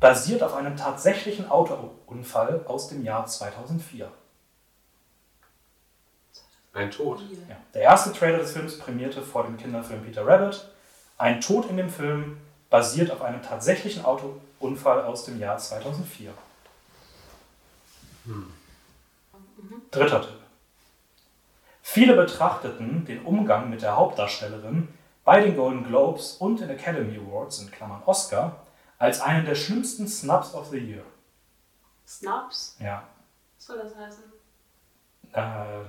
basiert auf einem tatsächlichen Autounfall aus dem Jahr 2004. Ein Tod. Ja. Der erste Trailer des Films prämierte vor dem Kinderfilm Peter Rabbit. Ein Tod in dem Film basiert auf einem tatsächlichen Autounfall aus dem Jahr 2004. Dritter Tipp. Viele betrachteten den Umgang mit der Hauptdarstellerin bei den Golden Globes und den Academy Awards in Klammern Oscar als einen der schlimmsten Snubs of the Year. Snaps? Ja, Was soll das heißen? äh,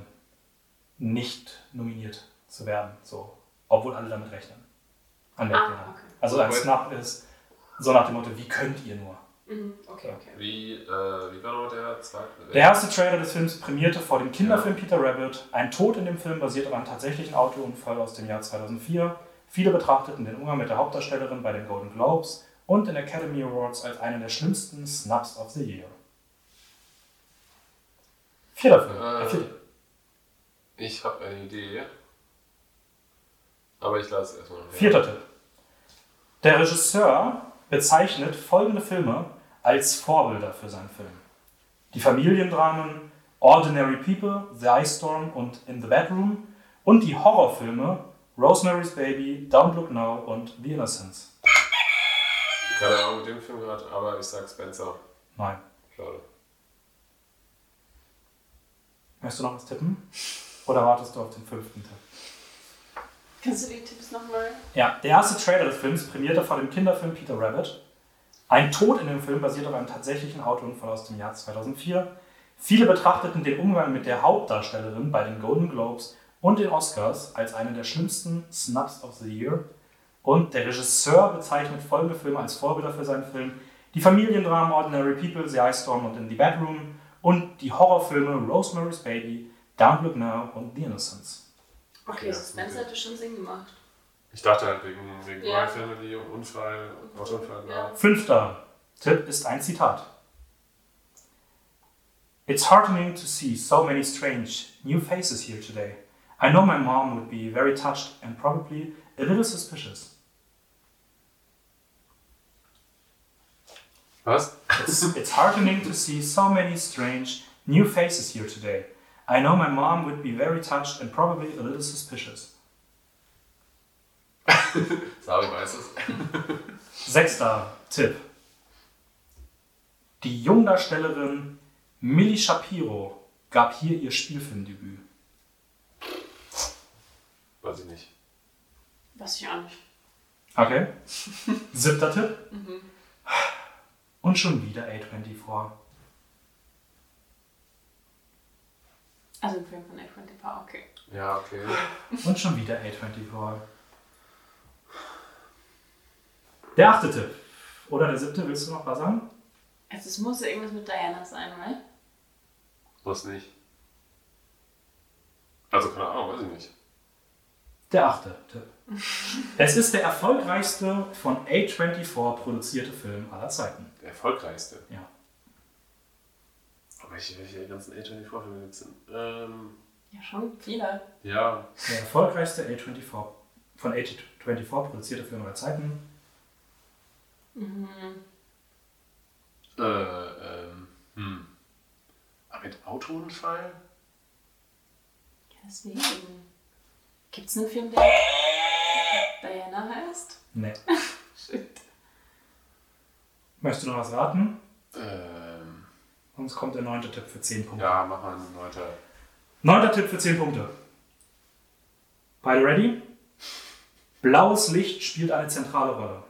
nicht nominiert zu werden, so, obwohl alle damit rechnen. An der Ah, okay. Also ein Snub ist so nach dem Motto, wie könnt ihr nur? Mhm. Okay, okay. Wie, äh, wie war noch der zweite? Der erste Trailer des Films prämierte vor dem Kinderfilm Peter Rabbit. Ein Tod in dem Film basiert auf einem tatsächlichen Autounfall aus dem Jahr 2004. Viele betrachteten den Umgang mit der Hauptdarstellerin bei den Golden Globes und den Academy Awards als einen der schlimmsten Snubs of the Year. Vierter Film. Äh, Äh. Ich habe eine Idee. Aber ich lasse es erstmal. Vierter Tipp. Der Regisseur bezeichnet folgende Filme als Vorbilder für seinen Film. Die Familiendramen Ordinary People, The Ice Storm und In the Bedroom und die Horrorfilme Rosemary's Baby, Don't Look Now und The Innocents. Keine Ahnung mit dem Film gerade, aber ich sag Spencer. Nein. Schade. Möchtest du noch was tippen? Oder wartest du auf den fünften Tipp? Kannst du die Tipps nochmal? Ja, der erste Trailer des Films prämierte vor dem Kinderfilm Peter Rabbit. Ein Tod in dem Film basiert auf einem tatsächlichen Autounfall aus dem Jahr 2004. Viele betrachteten den Umgang mit der Hauptdarstellerin bei den Golden Globes und den Oscars als einen der schlimmsten Snubs of the Year. Und der Regisseur bezeichnet folgende Filme als Vorbilder für seinen Film. Die Familiendramen Ordinary People, The Ice Storm und In the Bedroom und die Horrorfilme Rosemary's Baby, Don't Look Now und The Innocents. Okay, Ja, Spencer okay. hätte schon Sinn gemacht. Ich dachte halt wegen, wegen Ja. My Family und Unfall, Autounfall, Ja. ja. Fünfter Tipp ist ein Zitat. It's heartening to see so many strange new faces here today. I know my mom would be very touched and probably a little suspicious. Was? It's, it's heartening to see so many strange new faces here today. I know my mom would be very touched and probably a little suspicious. Sari weiß es. Sechster Tipp. Die Jungdarstellerin Millie Shapiro gab hier ihr Spielfilmdebüt. Weiß ich nicht. Weiß ich auch nicht. Okay. Siebter Tipp. Und schon wieder A24. Also ein Film von A24, okay. Ja, okay. Und schon wieder A24. Der achte Tipp. Oder der siebte, willst du noch was sagen? Also es muss ja irgendwas mit Diana sein, right? Muss nicht. Also keine Ahnung, weiß ich nicht. Der achte Tipp. Es ist der erfolgreichste von A24 produzierte Film aller Zeiten. Der erfolgreichste. Ja. Aber welche, welche ganzen A24-Filme gibt es denn? Ähm, Ja, schon viele. ja, Der erfolgreichste A24 von A24 produzierte Film aller Zeiten. Mhm. äh, ähm, hm. Aber mit Autounfall? Ja, deswegen. Gibt es einen Film, der Diana heißt? Nee. Shit. Möchtest du noch was raten? Ähm, Sonst kommt der neunte Tipp für 10 Punkte. ja, mach mal einen weiter. Neunter Tipp für 10 Punkte. Beide ready? Blaues Licht spielt eine zentrale Rolle.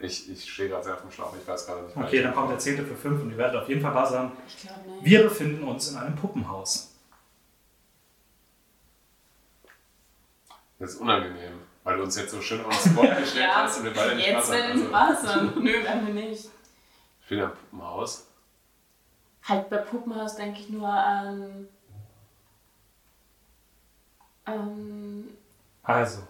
Ich, ich stehe gerade sehr auf dem Schlauch, ich weiß gerade nicht. Okay, dann kommt der zehnte für 5 und ihr werdet auf jeden Fall buzzern. Ich glaube nicht. Wir befinden uns in einem Puppenhaus. Das ist unangenehm, weil du uns jetzt so schön aufs Spot gestellt Ja, hast und wir beide nicht jetzt werden wir Also, buzzern. Nö, werden wir nicht. ich bin am Puppenhaus. Halt bei Puppenhaus denke ich nur an. Ähm, Also,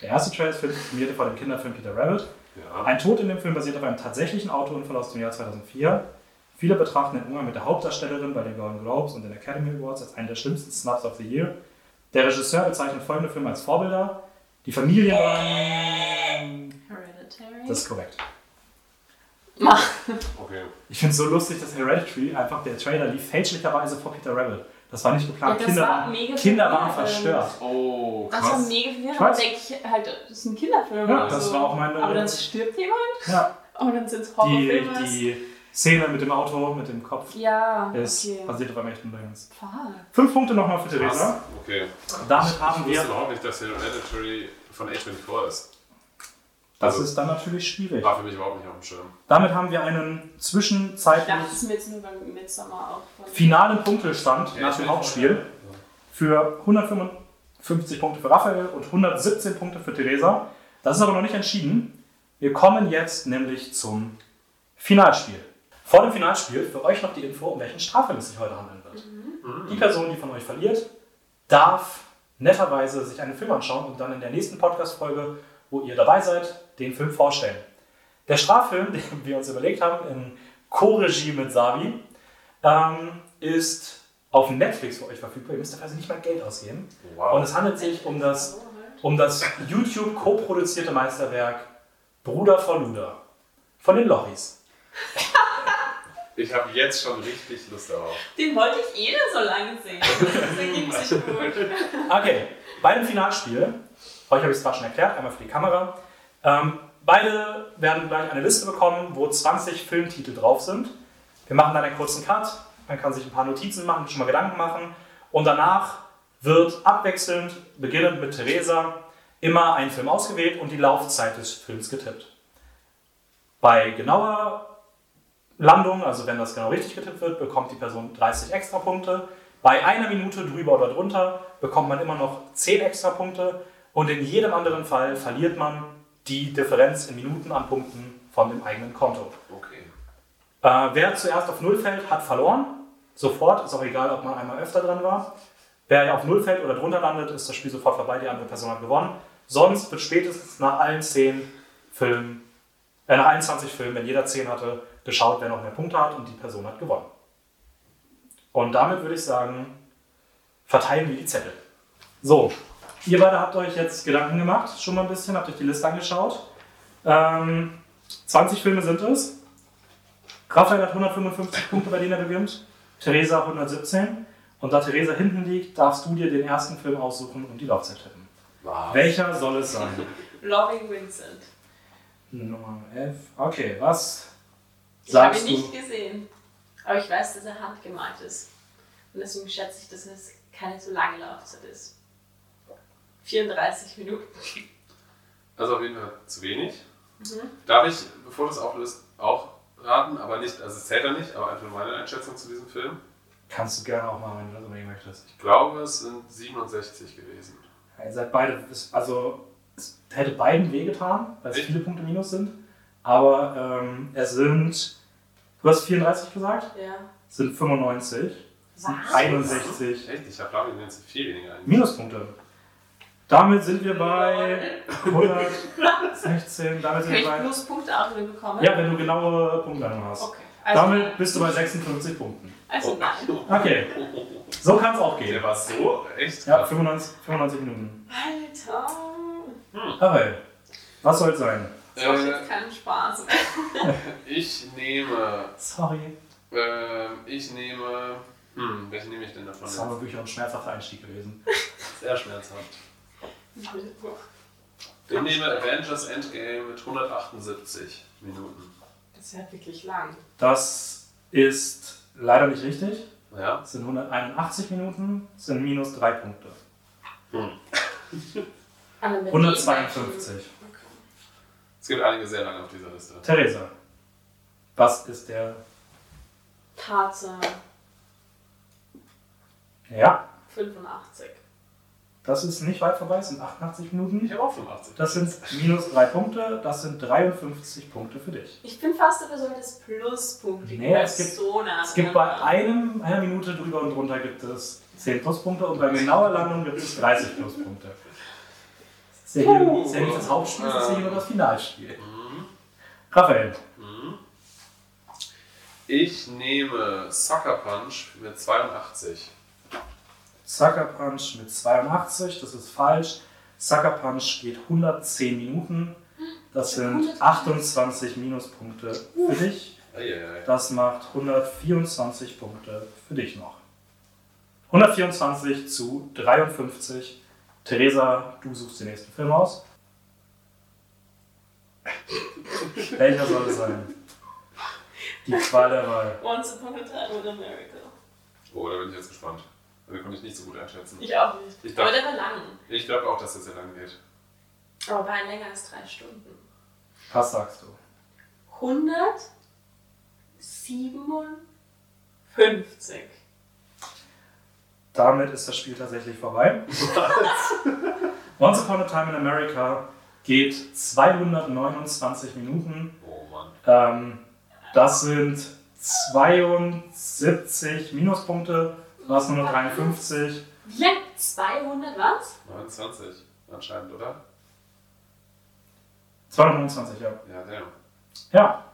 der erste Trailer filmierte vor dem Kinderfilm Peter Rabbit. Ja. Ein Tod in dem Film basiert auf einem tatsächlichen Autounfall aus dem Jahr 2004. Viele betrachten den Umgang mit der Hauptdarstellerin bei den Golden Globes und den Academy Awards als einen der schlimmsten Snubs of the Year. Der Regisseur bezeichnet folgende Filme als Vorbilder. Die Familie waren... Hereditary. Das ist korrekt. Okay. Ich finde es so lustig, dass Hereditary einfach der Trailer lief fälschlicherweise vor Peter Rabbit. Das war nicht geplant. Ja, das Kinder, war waren, mega Kinder waren verwirrend. verstört. Oh, das war krass. mega Ich verwirrend. weiß. Da denke ich halt, das ist ein Kinderfilm. Ja, das so. war auch meine- Aber dann stirbt jemand Ja, und dann sind es die, Horrorfilme. die Szene mit dem Auto, mit dem Kopf, ja, ist okay. basiert auf einem echten. Fuck. Fünf Punkte nochmal für Krass. Theresa. Okay. Damit haben Ich wusste wir. überhaupt nicht, dass Hereditary von A24 ist. Das Also- ist dann natürlich schwierig. War für mich überhaupt nicht auf dem Schirm. Damit haben wir einen Ich dachte, zwischenzeitlich es ist mir jetzt nur beim Midsommar auch von. finalen Punktestand Ja, nach dem Hauptspiel für 155 Punkte für Raphael und 117 Punkte für Theresa. Das ist aber noch nicht entschieden. Wir kommen jetzt nämlich zum Finalspiel. Vor dem Finalspiel für euch noch die Info, um welchen Straffilm es sich heute handeln wird. Die Person, die von euch verliert, darf netterweise sich einen Film anschauen und dann in der nächsten Podcast-Folge, wo ihr dabei seid, den Film vorstellen. Der Straffilm, den wir uns überlegt haben, in Co-Regie mit Savi, ähm, ist auf Netflix für euch verfügbar. Ihr müsst dafür also nicht mal Geld ausgeben. Wow. Und es handelt sich um das, um das YouTube co-produzierte Meisterwerk Bruder vor Luder von den Lochis. Ich habe jetzt schon richtig Lust darauf. Den wollte ich eh so lange sehen. Das ergibt sich gut. Okay, bei dem Finalspiel, euch habe ich es zwar schon erklärt, einmal für die Kamera. Ähm, beide werden gleich eine Liste bekommen, wo 20 Filmtitel drauf sind. Wir machen dann einen kurzen Cut, man kann sich ein paar Notizen machen, schon mal Gedanken machen und danach wird abwechselnd, beginnend mit Theresa, immer einen Film ausgewählt und die Laufzeit des Films getippt. Bei genauer Landung, also wenn das genau richtig getippt wird, bekommt die Person 30 extra Punkte. Bei einer Minute drüber oder drunter bekommt man immer noch 10 extra Punkte und in jedem anderen Fall verliert man die Differenz in Minuten an Punkten von dem eigenen Konto. Okay. Äh, wer zuerst auf Null fällt, hat verloren. Sofort, ist auch egal, ob man einmal öfter dran war. Wer auf Null fällt oder drunter landet, ist das Spiel sofort vorbei, die andere Person hat gewonnen. Sonst wird spätestens nach allen 10 Filmen, äh, nach 21 Filmen, wenn jeder 10 hatte, geschaut, wer noch mehr Punkte hat und die Person hat gewonnen. Und damit würde ich sagen, verteilen wir die Zettel. So, ihr beide habt euch jetzt Gedanken gemacht, schon mal ein bisschen, habt euch die Liste angeschaut. Ähm, 20 Filme sind es. Raphael hat 155 Punkte, bei denen er gewinnt. Theresa 117. Und da Theresa hinten liegt, darfst du dir den ersten Film aussuchen und die Laufzeit tippen. Wow. Welcher soll es sein? Loving Vincent. Nummer 11. Okay, was Ich habe sagst ihn du? nicht gesehen. Aber ich weiß, dass er handgemalt ist. Und deswegen schätze ich, dass es keine so lange Laufzeit ist. 34 Minuten. Also auf jeden Fall zu wenig. Mhm. Darf ich, bevor du es auflöst, auch raten, aber nicht, also es zählt ja nicht, aber einfach meine Einschätzung zu diesem Film. Kannst du gerne auch mal, wenn du das unbedingt möchtest. Ich glaube, es sind 67 gewesen. Ihr seid beide, also es hätte beiden wehgetan, weil es Echt? viele Punkte minus sind. Aber ähm, es sind, du hast 34 gesagt, Ja. es sind 95, es sind Was? 61 Echt? Ich habe glaube ich viel weniger eigentlich. Minuspunkte. Damit sind wir bei 116, damit sind wir bei, Pluspunkte auch wieder bekommen? ja, wenn du genaue Punktlandung hast. Okay. Also, Damit bist du bei 56 Punkten. also nein. Okay, so kann es auch Der gehen. war so echt Ja, krass. 95, 95 Minuten. Alter. Raphael, was soll es sein? Das macht Äh, jetzt keinen Spaß mehr. ich nehme, Sorry. ähm, ich nehme, hm, welche nehme ich denn davon? Das wirklich auch ein schmerzhafter Einstieg gewesen. Sehr schmerzhaft. Ich nehme Avengers Endgame mit 178 Minuten. Das ist ja wirklich lang. Das ist leider nicht richtig. Ja? Es sind 181 Minuten, es sind minus 3 Punkte. Mit 152. Okay. Es gibt einige sehr lange auf dieser Liste. Theresa, was ist der. Tarzan Ja, 85. das ist nicht weit vorbei, es sind 88 Minuten. Ich habe auch 85. Das sind minus 3 Punkte, das sind 53 Punkte für dich. Ich bin fast dafür, sollte es Pluspunkte Nee, es gibt- so nah Es gibt bei einem, einer Minute drüber und drunter gibt es 10 Pluspunkte und bei genauer Landung gibt es 30 Pluspunkte. Das ist ja, hier, das ist ja nicht das Hauptspiel, das ist ja hier nur das Finalspiel. Mhm. Raphael, Mhm. Ich nehme Sucker Punch mit 82. Sucker Punch mit 82, das ist falsch. Sucker Punch geht 110 Minuten. Das sind 28 Minuspunkte für dich. Das macht 124 Punkte für dich noch. 124 zu 53. Theresa, du suchst den nächsten Film aus. Welcher soll es sein? Die Qual der Wahl. Once Upon a Time in America. Oh, da bin ich jetzt gespannt. Den konnte ich nicht so gut einschätzen. Ich auch nicht. Ich Aber dachte- der war lang. Ich glaube auch, dass das sehr lang geht. Aber war länger als drei Stunden. Was sagst du? 157. Damit ist das Spiel tatsächlich vorbei. Once Upon a Time in America geht 229 Minuten. Oh Mann. Ähm, das sind 72 Minuspunkte. Du hast nur noch 53. Wie lang? 200 was? 29 anscheinend, oder? 229, ja. Ja, der. Ja,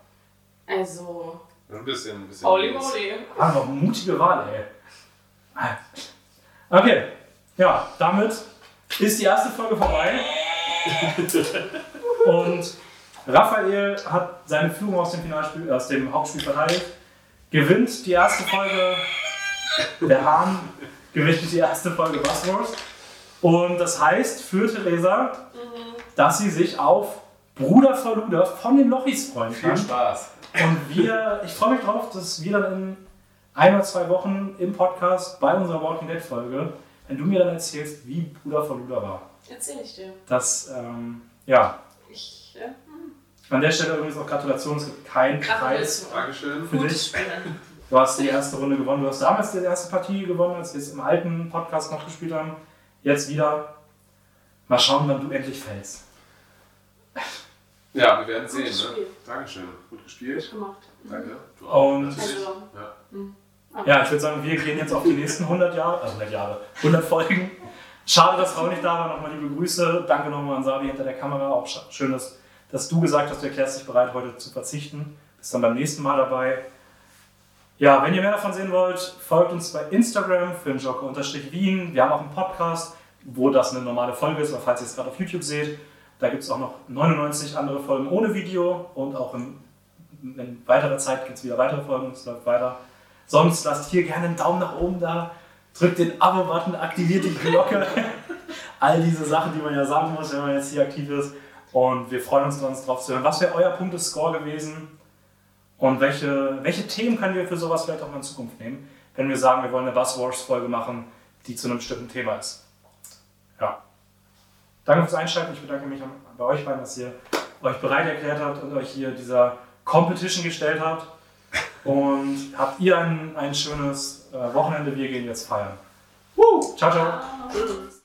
Also, Ein bisschen, ein bisschen. holy moly. ah, noch eine mutige Wahl, ey. Okay, ja, damit ist die erste Folge vorbei. Und Raphael hat seine Führung aus dem, Finalspiel, aus dem Hauptspiel verteidigt, gewinnt die erste Folge, der Hahn gewinnt die erste Folge Buzzwords. Und das heißt für Theresa, dass sie sich auf Bruder vor Luder von den Lochis freuen Viel kann. Spaß. Und wir, ich freue mich drauf, dass wir dann in ein oder zwei Wochen im Podcast bei unserer Walking Dead Folge, wenn du mir dann erzählst, wie Bruder von Luder war. Erzähl ich dir. Das, ähm, ja. Ich, äh, hm, An der Stelle übrigens auch Gratulation, es gibt keinen Preis. Dankeschön. für Gutes dich. Du hast die erste Runde gewonnen. Du hast damals die erste Partie gewonnen, als wir es im alten Podcast noch gespielt haben. Jetzt wieder. Mal schauen, wann du endlich fällst. Ja, wir werden sehen. Gutes Ne? Dankeschön. Gut gespielt. Gut gemacht. Danke. Du auch. Und-. Also, Ja. Ja, ich würde sagen, wir gehen jetzt auf die nächsten 100 Jahre, also 100 Jahre, 100 Folgen. Schade, dass Frau nicht da war. Nochmal liebe Grüße. Danke nochmal an Sabi hinter der Kamera. Auch sch- schön, dass, dass du gesagt hast, du erklärst dich bereit, heute zu verzichten. Bist dann beim nächsten Mal dabei. Ja, wenn ihr mehr davon sehen wollt, folgt uns bei Instagram, filmjoker-wien. Wir haben auch einen Podcast, wo das eine normale Folge ist, aber falls ihr es gerade auf YouTube seht, da gibt es auch noch 99 andere Folgen ohne Video und auch in, in weiterer Zeit gibt es wieder weitere Folgen, es läuft weiter. Sonst lasst hier gerne einen Daumen nach oben da, drückt den Abo-Button, aktiviert die Glocke. All diese Sachen, die man ja sagen muss, wenn man jetzt hier aktiv ist. Und wir freuen uns sonst drauf zu hören. Was wäre euer Punktescore gewesen? Und welche, welche Themen können wir für sowas vielleicht auch mal in Zukunft nehmen, wenn wir sagen, wir wollen eine Buzzwars-Folge machen, die zu einem bestimmten Thema ist? Ja. Danke fürs Einschalten. Ich bedanke mich bei euch beiden, dass ihr euch bereit erklärt habt und euch hier dieser Competition gestellt habt. Und habt ihr ein, ein schönes äh, Wochenende. Wir gehen jetzt feiern. Woo! Ciao, ciao. Tschüss.